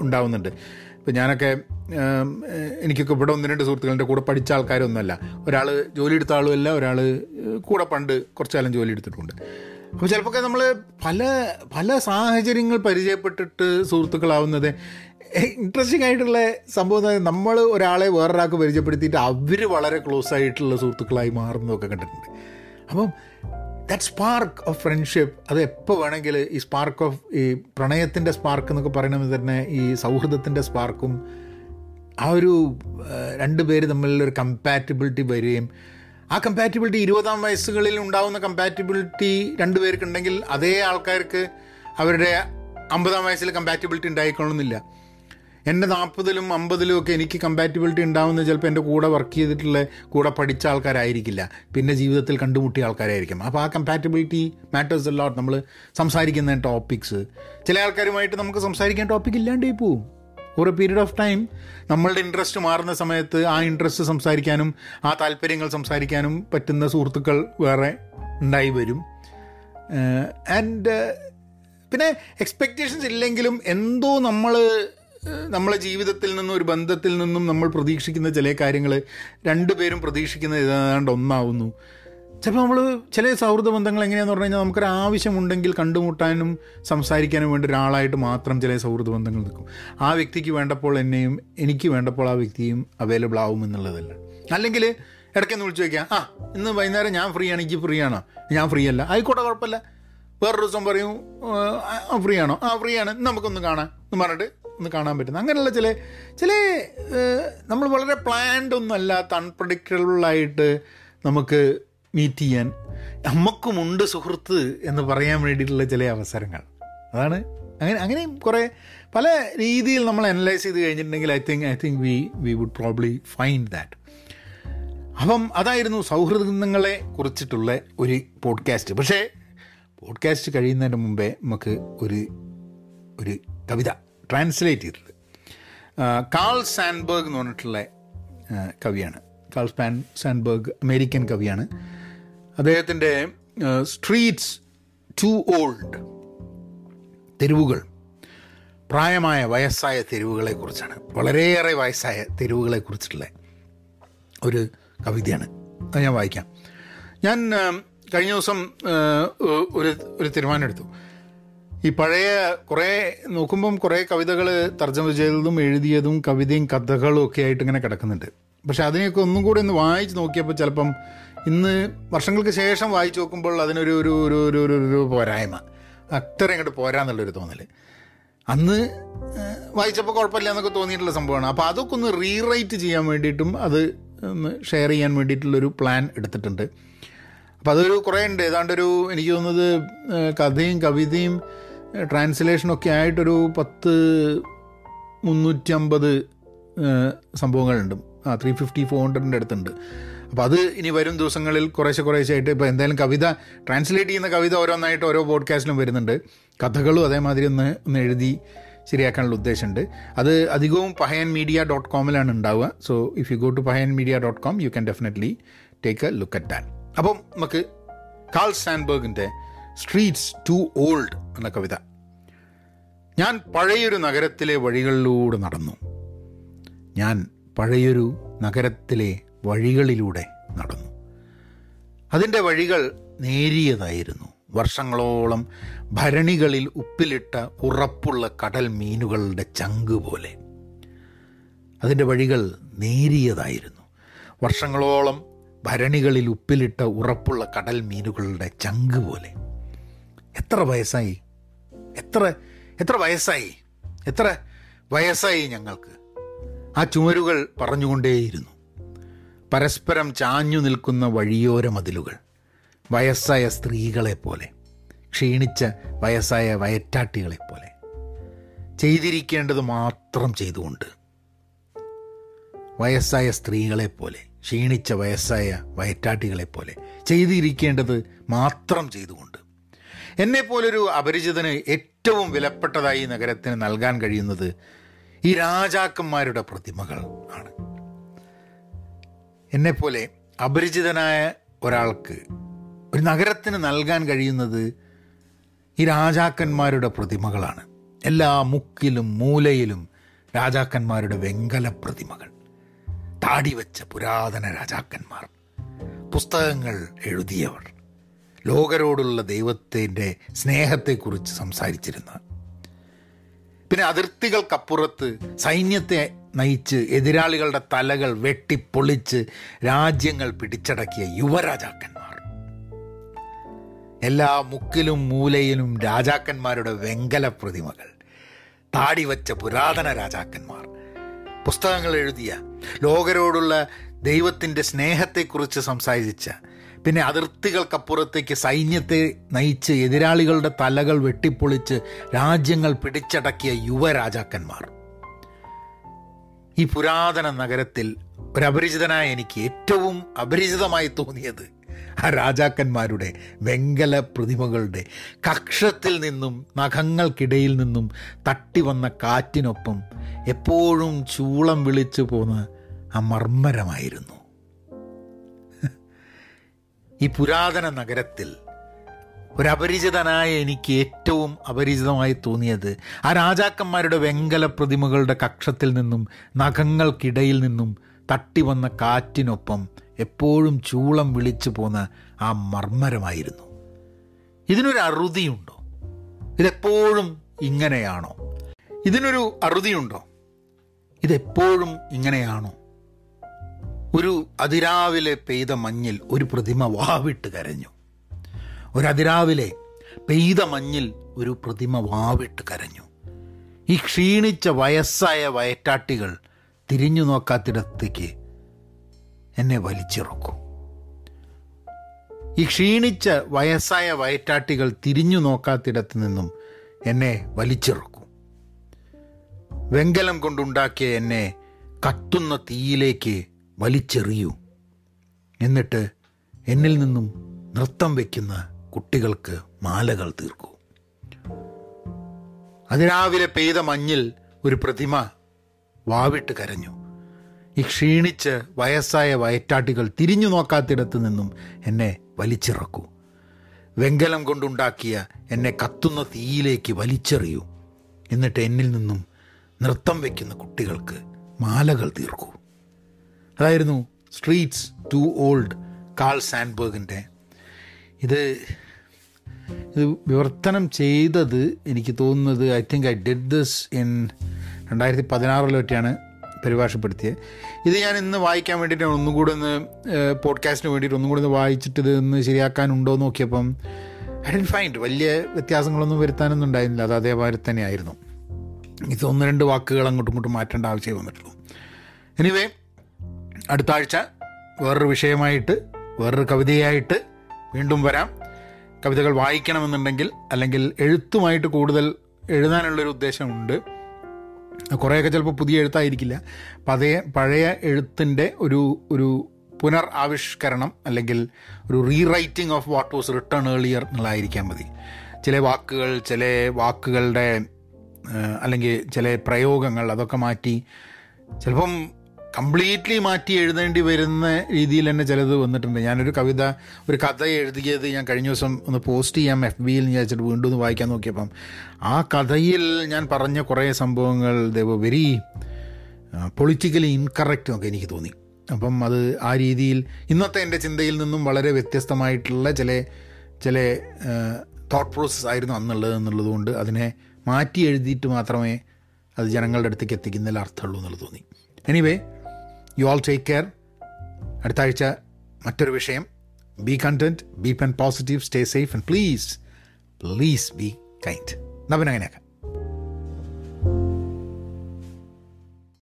ഉണ്ടാവുന്നുണ്ട്. ഇപ്പം ഞാനൊക്കെ എനിക്കൊക്കെ ഇവിടെ ഒന്ന് രണ്ട് സുഹൃത്തുക്കളുടെ കൂടെ പഠിച്ച ആൾക്കാരൊന്നുമല്ല. ഒരാൾ ജോലി എടുത്ത ആളുമല്ല ഒരാൾ കൂടെ പണ്ട് കുറച്ച് കാലം ജോലി എടുത്തിട്ടുണ്ട്. അപ്പോൾ ചിലപ്പോൾ നമ്മൾ പല പല സാഹചര്യങ്ങൾ പരിചയപ്പെട്ടിട്ട് സുഹൃത്തുക്കളാവുന്നത് ഇൻട്രസ്റ്റിംഗ് ആയിട്ടുള്ള സംഭവം നമ്മൾ ഒരാളെ വേറൊരാൾക്ക് പരിചയപ്പെടുത്തിയിട്ട് അവർ വളരെ ക്ലോസ് ആയിട്ടുള്ള സുഹൃത്തുക്കളായി മാറുന്നതൊക്കെ കണ്ടിട്ടുണ്ട്. അപ്പം ദാറ്റ് സ്പാർക്ക് ഓഫ് ഫ്രണ്ട്ഷിപ്പ് അത് എപ്പോൾ വേണമെങ്കിൽ ഈ സ്പാർക്ക് ഓഫ് ഈ പ്രണയത്തിന്റെ സ്പാർക്ക് എന്നൊക്കെ പറയണമെങ്കിൽ തന്നെ ഈ സൗഹൃദത്തിന്റെ സ്പാർക്കും ആ ഒരു രണ്ട് പേര് തമ്മിലുള്ള ഒരു കമ്പാറ്റബിലിറ്റി വരികയും ആ കമ്പാറ്റബിലിറ്റി ഇരുപതാം വയസ്സുകളിൽ ഉണ്ടാകുന്ന കമ്പാറ്റബിലിറ്റി രണ്ടുപേർക്കുണ്ടെങ്കിൽ അതേ ആൾക്കാർക്ക് അവരുടെ അമ്പതാം വയസ്സിൽ കമ്പാറ്റബിലിറ്റി ഉണ്ടായിക്കൊള്ളുന്നില്ല. എന്റെ നാൽപ്പതിലും അമ്പതിലും ഒക്കെ എനിക്ക് കമ്പാറ്റബിലിറ്റി ഉണ്ടാവുന്നത് ചിലപ്പോൾ എന്റെ കൂടെ വർക്ക് ചെയ്തിട്ടുള്ള കൂടെ പഠിച്ച ആൾക്കാരായിരിക്കില്ല. പിന്നെ ജീവിതത്തിൽ കണ്ടുമുട്ടിയ ആൾക്കാരായിരിക്കും. അപ്പോൾ ആ കമ്പാറ്റബിലിറ്റി മാറ്റേഴ്സ് എല്ലാം നമ്മൾ സംസാരിക്കുന്ന ടോപ്പിക്സ് ചില ആൾക്കാരുമായിട്ട് നമുക്ക് സംസാരിക്കാൻ ടോപ്പിക് ഇല്ലാണ്ടേ പോവും. ഒരു പീരീഡ് ഓഫ് ടൈം നമ്മളുടെ ഇൻട്രസ്റ്റ് മാറുന്ന സമയത്ത് ആ ഇൻട്രസ്റ്റ് സംസാരിക്കാനും ആ താല്പര്യങ്ങൾ സംസാരിക്കാനും പറ്റുന്ന സുഹൃത്തുക്കൾ വേറെ ഉണ്ടായി വരും. ആൻഡ് പിന്നെ എക്സ്പെക്റ്റേഷൻസ് ഇല്ലെങ്കിലും എന്തോ നമ്മൾ നമ്മളെ ജീവിതത്തിൽ നിന്നും ഒരു ബന്ധത്തിൽ നിന്നും നമ്മൾ പ്രതീക്ഷിക്കുന്ന ചില കാര്യങ്ങൾ രണ്ടുപേരും പ്രതീക്ഷിക്കുന്നത് ഏതാണ്ട് ഒന്നാവുന്നു. ചിലപ്പോൾ നമ്മൾ ചില സൗഹൃദ ബന്ധങ്ങൾ എങ്ങനെയാന്ന് പറഞ്ഞു കഴിഞ്ഞാൽ നമുക്കൊരു ആവശ്യമുണ്ടെങ്കിൽ കണ്ടുമുട്ടാനും സംസാരിക്കാനും വേണ്ടി ഒരാളായിട്ട് മാത്രം ചില സൗഹൃദ ബന്ധങ്ങൾ നിൽക്കും. ആ വ്യക്തിക്ക് വേണ്ടപ്പോൾ എന്നെയും എനിക്ക് വേണ്ടപ്പോൾ ആ വ്യക്തിയും അവൈലബിൾ ആവും എന്നുള്ളതല്ല. അല്ലെങ്കിൽ ഇടയ്ക്കൊന്ന് വിളിച്ചു വയ്ക്കാം ആ ഇന്ന് വൈകുന്നേരം ഞാൻ ഫ്രീ ആണ് എനിക്ക് ഫ്രീ ആണോ? ഞാൻ ഫ്രീ അല്ല. ആയിക്കോട്ടെ കുഴപ്പമില്ല. വേറൊരു ദിവസം പറയും ഫ്രീ ആണോ? ആ ഫ്രീ ആണ് നമുക്കൊന്ന് കാണാം എന്ന് പറഞ്ഞിട്ട് ഒന്ന് കാണാൻ പറ്റുന്ന അങ്ങനെയുള്ള ചില ചില നമ്മൾ വളരെ പ്ലാൻഡ് ഒന്നും അല്ലാത്ത അൺപ്രഡിക്റ്റബിളായിട്ട് നമുക്ക് മീറ്റ് ചെയ്യാൻ നമുക്കുമുണ്ട് സുഹൃത്ത് എന്ന് പറയാൻ വേണ്ടിയിട്ടുള്ള ചില അവസരങ്ങൾ. അതാണ്. അങ്ങനെ അങ്ങനെയും കുറേ പല രീതിയിൽ നമ്മൾ അനലൈസ് ചെയ്ത് കഴിഞ്ഞിട്ടുണ്ടെങ്കിൽ I think I think we we would probably find that അപ്പം അതായിരുന്നു സൗഹൃദങ്ങളെ കുറിച്ചിട്ടുള്ള ഒരു പോഡ്കാസ്റ്റ് പക്ഷേ പോഡ്കാസ്റ്റ് കഴിയുന്നതിന് മുമ്പേ നമുക്ക് ഒരു ഒരു കവിത ട്രാൻസ്ലേറ്റ് ചെയ്തത് കാൾ സാൻബർഗ് എന്ന് പറഞ്ഞിട്ടുള്ള കവിയാണ്. കാൾ സ്പാൻ സാൻബർഗ് അമേരിക്കൻ കവിയാണ്. അദ്ദേഹത്തിന്റെ സ്ട്രീറ്റ്സ് ടു ഓൾഡ് തെരുവുകൾ. പ്രായമായ വയസ്സായ തെരുവുകളെക്കുറിച്ചാണ്. വളരെയേറെ വയസ്സായ തെരുവുകളെക്കുറിച്ചിട്ടുള്ള ഒരു കവിതയാണ്. അത് ഞാൻ വായിക്കാം. ഞാൻ കഴിഞ്ഞ ദിവസം ഒരു ഒരു തീരുമാനമെടുത്തു ഈ പഴയ കുറേ നോക്കുമ്പം കുറേ കവിതകൾ തർജമ ചെയ്തതും എഴുതിയതും കവിതയും കഥകളും ഒക്കെ ആയിട്ട് ഇങ്ങനെ കിടക്കുന്നുണ്ട്. പക്ഷെ അതിനെയൊക്കെ ഒന്നും കൂടി ഒന്ന് വായിച്ച് നോക്കിയപ്പോൾ ചിലപ്പം ഇന്ന് വർഷങ്ങൾക്ക് ശേഷം വായിച്ചു നോക്കുമ്പോൾ അതിനൊരു ഒരു ഒരു ഒരു ഒരു ഒരു പോരായ്മ. അത്ര ഇങ്ങോട്ട് പോരാന്നുള്ളൊരു തോന്നൽ അന്ന് വായിച്ചപ്പോൾ കുഴപ്പമില്ല എന്നൊക്കെ തോന്നിയിട്ടുള്ള സംഭവമാണ്. അപ്പോൾ അതൊക്കെ ഒന്ന് റീറൈറ്റ് ചെയ്യാൻ വേണ്ടിയിട്ടും അത് ഒന്ന് ഷെയർ ചെയ്യാൻ വേണ്ടിയിട്ടുള്ളൊരു പ്ലാൻ എടുത്തിട്ടുണ്ട്. അപ്പോൾ അതൊരു കുറേ ഉണ്ട്. ഏതാണ്ടൊരു എനിക്ക് തോന്നുന്നത് കഥയും കവിതയും ട്രാൻസ്ലേഷനൊക്കെ ആയിട്ടൊരു പത്ത് മുന്നൂറ്റമ്പത് സംഭവങ്ങളുണ്ട്. ആ ത്രീ ഫിഫ്റ്റി ഫോർ ഹൺഡ്രഡിന്റെ അടുത്തുണ്ട്. അപ്പോൾ അത് ഇനി വരും ദിവസങ്ങളിൽ കുറേശ്ശെ കുറേശ്ശെയായിട്ട് ഇപ്പോൾ എന്തായാലും കവിത ട്രാൻസ്ലേറ്റ് ചെയ്യുന്ന കവിത ഓരോന്നായിട്ട് ഓരോ പോഡ്കാസ്റ്റിലും വരുന്നുണ്ട്. കഥകളും അതേമാതിരി ഒന്ന് ഒന്ന് എഴുതി ശരിയാക്കാനുള്ള ഉദ്ദേശമുണ്ട്. അത് അധികവും പഹയൻ മീഡിയ ഡോട്ട് കോമിലാണ് ഉണ്ടാവുക. So if you go to Pahayan media dot com you can definitely take a look at that അപ്പം നമുക്ക് കാൾ സാൻബർഗിന്റെ സ്ട്രീറ്റ്സ് ടു ഓൾഡ് എന്ന കവിത. ഞാൻ പഴയൊരു നഗരത്തിലെ വഴികളിലൂടെ നടന്നു. ഞാൻ പഴയൊരു നഗരത്തിലെ വഴികളിലൂടെ നടന്നു. അതിന്റെ വഴികൾ നേരിയതായിരുന്നു. വർഷങ്ങളോളം ഭരണികളിൽ ഉപ്പിലിട്ട ഉറപ്പുള്ള കടൽ മീനുകളുടെ ചങ്ക് പോലെ. അതിന്റെ വഴികൾ നേരിയതായിരുന്നു. വർഷങ്ങളോളം ഭരണികളിൽ ഉപ്പിലിട്ട ഉറപ്പുള്ള കടൽ മീനുകളുടെ ചങ്ക് പോലെ. എത്ര വയസ്സായി? എത്ര എത്ര വയസ്സായി? എത്ര വയസ്സായി ഞങ്ങൾക്ക്? ആ ചുമരുകൾ പറഞ്ഞുകൊണ്ടേയിരുന്നു. പരസ്പരം ചാഞ്ഞു നിൽക്കുന്ന വഴിയോര മതിലുകൾ വയസ്സായ സ്ത്രീകളെപ്പോലെ ക്ഷീണിച്ച വയസ്സായ വയറ്റാട്ടികളെപ്പോലെ ചെയ്തിരിക്കേണ്ടത് മാത്രം ചെയ്തുകൊണ്ട് വയസ്സായ സ്ത്രീകളെപ്പോലെ ക്ഷീണിച്ച വയസ്സായ വയറ്റാട്ടികളെപ്പോലെ ചെയ്തിരിക്കേണ്ടത് മാത്രം ചെയ്തുകൊണ്ട്. എന്നെപ്പോലൊരു അപരിചിതന് ഏറ്റവും വിലപ്പെട്ടതായി നഗരത്തിന് നൽകാൻ കഴിയുന്നത് ഈ രാജാക്കന്മാരുടെ പ്രതിമകൾ ആണ്. എന്നെപ്പോലെ അപരിചിതനായ ഒരാൾക്ക് ഒരു നഗരത്തിന് നൽകാൻ കഴിയുന്നത് ഈ രാജാക്കന്മാരുടെ പ്രതിമകളാണ്. എല്ലാ മുക്കിലും മൂലയിലും രാജാക്കന്മാരുടെ വെങ്കല പ്രതിമകൾ. താടി വെച്ച പുരാതന രാജാക്കന്മാർ. പുസ്തകങ്ങൾ എഴുതിയവർ. ലോകരോടുള്ള ദൈവത്തിന്റെ സ്നേഹത്തെക്കുറിച്ച് സംസാരിച്ചിരുന്ന. പിന്നെ അതിർത്തികൾക്കപ്പുറത്ത് സൈന്യത്തെ നയിച്ച് എതിരാളികളുടെ തലകൾ വെട്ടിപ്പൊളിച്ച് രാജ്യങ്ങൾ പിടിച്ചടക്കിയ യുവരാജാക്കന്മാർ. എല്ലാ മുക്കിലും മൂലയിലും രാജാക്കന്മാരുടെ വെങ്കല പ്രതിമകൾ താടി വച്ച പുരാതന രാജാക്കന്മാർ. പുസ്തകങ്ങൾ എഴുതിയ ലോകരോടുള്ള ദൈവത്തിന്റെ സ്നേഹത്തെക്കുറിച്ച് സംസാരിച്ച പിന്നെ അതിർത്തികൾക്കപ്പുറത്തേക്ക് സൈന്യത്തെ നയിച്ച് എതിരാളികളുടെ തലകൾ വെട്ടിപ്പൊളിച്ച് രാജ്യങ്ങൾ പിടിച്ചടക്കിയ യുവരാജാക്കന്മാർ. ഈ പുരാതന നഗരത്തിൽ ഒരപരിചിതനായ എനിക്ക് ഏറ്റവും അപരിചിതമായി തോന്നിയത് ആ രാജാക്കന്മാരുടെ വെങ്കല പ്രതിമകളുടെ കക്ഷത്തിൽ നിന്നും നഖങ്ങൾക്കിടയിൽ നിന്നും തട്ടി വന്ന കാറ്റിനൊപ്പം എപ്പോഴും ചൂളം വിളിച്ചു പോന്ന ആ മർമ്മരമായിരുന്നു. ഈ പുരാതന നഗരത്തിൽ ഒരപരിചിതനായ എനിക്ക് ഏറ്റവും അപരിചിതമായി തോന്നിയത് ആ രാജാക്കന്മാരുടെ വെങ്കല പ്രതിമകളുടെ കക്ഷത്തിൽ നിന്നും നഖങ്ങൾക്കിടയിൽ നിന്നും തട്ടി വന്ന കാറ്റിനൊപ്പം എപ്പോഴും ചൂളം വിളിച്ചു പോന്ന ആ മർമ്മരമായിരുന്നു. ഇതിനൊരു അറുതിയുണ്ടോ? ഇതെപ്പോഴും ഇങ്ങനെയാണോ? ഇതിനൊരു അറുതിയുണ്ടോ? ഇതെപ്പോഴും ഇങ്ങനെയാണോ? ഒരു അതിരാവിലെ പെയ്ത മഞ്ഞിൽ ഒരു പ്രതിമ വാവിട്ട് കരഞ്ഞു. ഒരു അതിരാവിലെ പെയ്ത മഞ്ഞിൽ ഒരു പ്രതിമ വാവിട്ട് കരഞ്ഞു. ഈ ക്ഷീണിച്ച വയസ്സായ വയറ്റാട്ടികൾ തിരിഞ്ഞു നോക്കാത്തിടത്തേക്ക് എന്നെ വലിച്ചിറക്കും. ഈ ക്ഷീണിച്ച വയസ്സായ വയറ്റാട്ടികൾ തിരിഞ്ഞു നോക്കാത്തിടത്ത് നിന്നും എന്നെ വലിച്ചിറക്കും. വെങ്കലം കൊണ്ടുണ്ടാക്കിയ എന്നെ കത്തുന്ന തീയിലേക്ക് വലിച്ചെറിയൂ. എന്നിട്ട് എന്നിൽ നിന്നും നൃത്തം വയ്ക്കുന്ന കുട്ടികൾക്ക് മാലകൾ തീർക്കൂ. അതിരാവിലെ പെയ്ത മഞ്ഞിൽ ഒരു പ്രതിമ വാവിട്ട് കരഞ്ഞു. ഈ ക്ഷീണിച്ച് വയസ്സായ വയറ്റാട്ടികൾ തിരിഞ്ഞു നോക്കാത്തിടത്ത് നിന്നും എന്നെ വലിച്ചിറക്കൂ. വെങ്കലം കൊണ്ടുണ്ടാക്കിയ എന്നെ കത്തുന്ന തീയിലേക്ക് വലിച്ചെറിയൂ. എന്നിട്ട് എന്നിൽ നിന്നും നൃത്തം വയ്ക്കുന്ന കുട്ടികൾക്ക് മാലകൾ തീർക്കൂ. അതായിരുന്നു സ്ട്രീറ്റ്സ് ടു ഓൾഡ് കാൾ സാൻബേഗിന്റെ ഇത് ഇത് വിവർത്തനം ചെയ്തത് എനിക്ക് തോന്നുന്നത് I think I did this in രണ്ടായിരത്തി പതിനാറിലൊക്കെയാണ് പരിഭാഷപ്പെടുത്തിയത് ഇത് ഞാൻ ഇന്ന് വായിക്കാൻ വേണ്ടിയിട്ട് ഒന്നുകൂടെ ഒന്ന് പോഡ്കാസ്റ്റിന് വേണ്ടിയിട്ട് ഒന്നും കൂടെ ഒന്ന് വായിച്ചിട്ട് ഇത് ഒന്ന് ശരിയാക്കാനുണ്ടോ എന്ന് നോക്കിയപ്പം ഐ ഡൻ ഫൈൻഡ് വലിയ വ്യത്യാസങ്ങളൊന്നും വരുത്താനൊന്നും ഉണ്ടായിരുന്നില്ല. അത് അതേപോലെ തന്നെയായിരുന്നു. ഇത് ഒന്ന് രണ്ട് വാക്കുകൾ അങ്ങോട്ടും ഇങ്ങോട്ടും മാറ്റേണ്ട ആവശ്യമേ വന്നിട്ടുള്ളൂ. എനിവേ അടുത്ത ആഴ്ച വേറൊരു വിഷയമായിട്ട് വേറൊരു കവിതയായിട്ട് വീണ്ടും വരാം. കവിതകൾ വായിക്കണമെന്നുണ്ടെങ്കിൽ അല്ലെങ്കിൽ എഴുത്തുമായിട്ട് കൂടുതൽ എഴുതാനുള്ളൊരു ഉദ്ദേശമുണ്ട്. കുറേയൊക്കെ ചിലപ്പോൾ പുതിയ എഴുത്തായിരിക്കില്ല. പഴയ പഴയ എഴുത്തിന്റെ ഒരു ഒരു പുനർ ആവിഷ്കരണം അല്ലെങ്കിൽ ഒരു rewriting of what was written earlier എന്നുള്ളതായിരിക്കാൻ മതി. ചില വാക്കുകൾ ചില വാക്കുകളുടെ അല്ലെങ്കിൽ ചില പ്രയോഗങ്ങൾ അതൊക്കെ മാറ്റി ചിലപ്പം കംപ്ലീറ്റ്ലി മാറ്റി എഴുതേണ്ടി വരുന്ന രീതിയിൽ തന്നെ ചിലത് വന്നിട്ടുണ്ട്. ഞാനൊരു കവിത ഒരു കഥ എഴുതിയത് ഞാൻ കഴിഞ്ഞ ദിവസം ഒന്ന് പോസ്റ്റ് ചെയ്യാം എഫ് ബിയിൽ വിചാരിച്ചിട്ട് വീണ്ടും ഒന്ന് വായിക്കാൻ നോക്കിയപ്പം. ആ കഥയിൽ ഞാൻ പറഞ്ഞ കുറേ സംഭവങ്ങൾ ദേവ വെരി പൊളിറ്റിക്കലി ഇൻകറക്റ്റ് എന്നൊക്കെ എനിക്ക് തോന്നി. അപ്പം അത് ആ രീതിയിൽ ഇന്നത്തെ എന്റെ ചിന്തയിൽ നിന്നും വളരെ വ്യത്യസ്തമായിട്ടുള്ള ചില ചില തോട്ട് പ്രോസസ് ആയിരുന്നു അന്നുള്ളത് എന്നുള്ളത് കൊണ്ട് അതിനെ മാറ്റി എഴുതിയിട്ട് മാത്രമേ അത് ജനങ്ങളുടെ അടുത്തേക്ക് എത്തിക്കുന്നതിൽ അർത്ഥമുള്ളൂ എന്നുള്ളത് തോന്നി. Anyway you all take care അടുത്ത ആഴ്ച മറ്റൊരു വിഷയം. Be content be pen positive stay safe and please please be kind നവൻ അങ്ങനെയാക്കാം.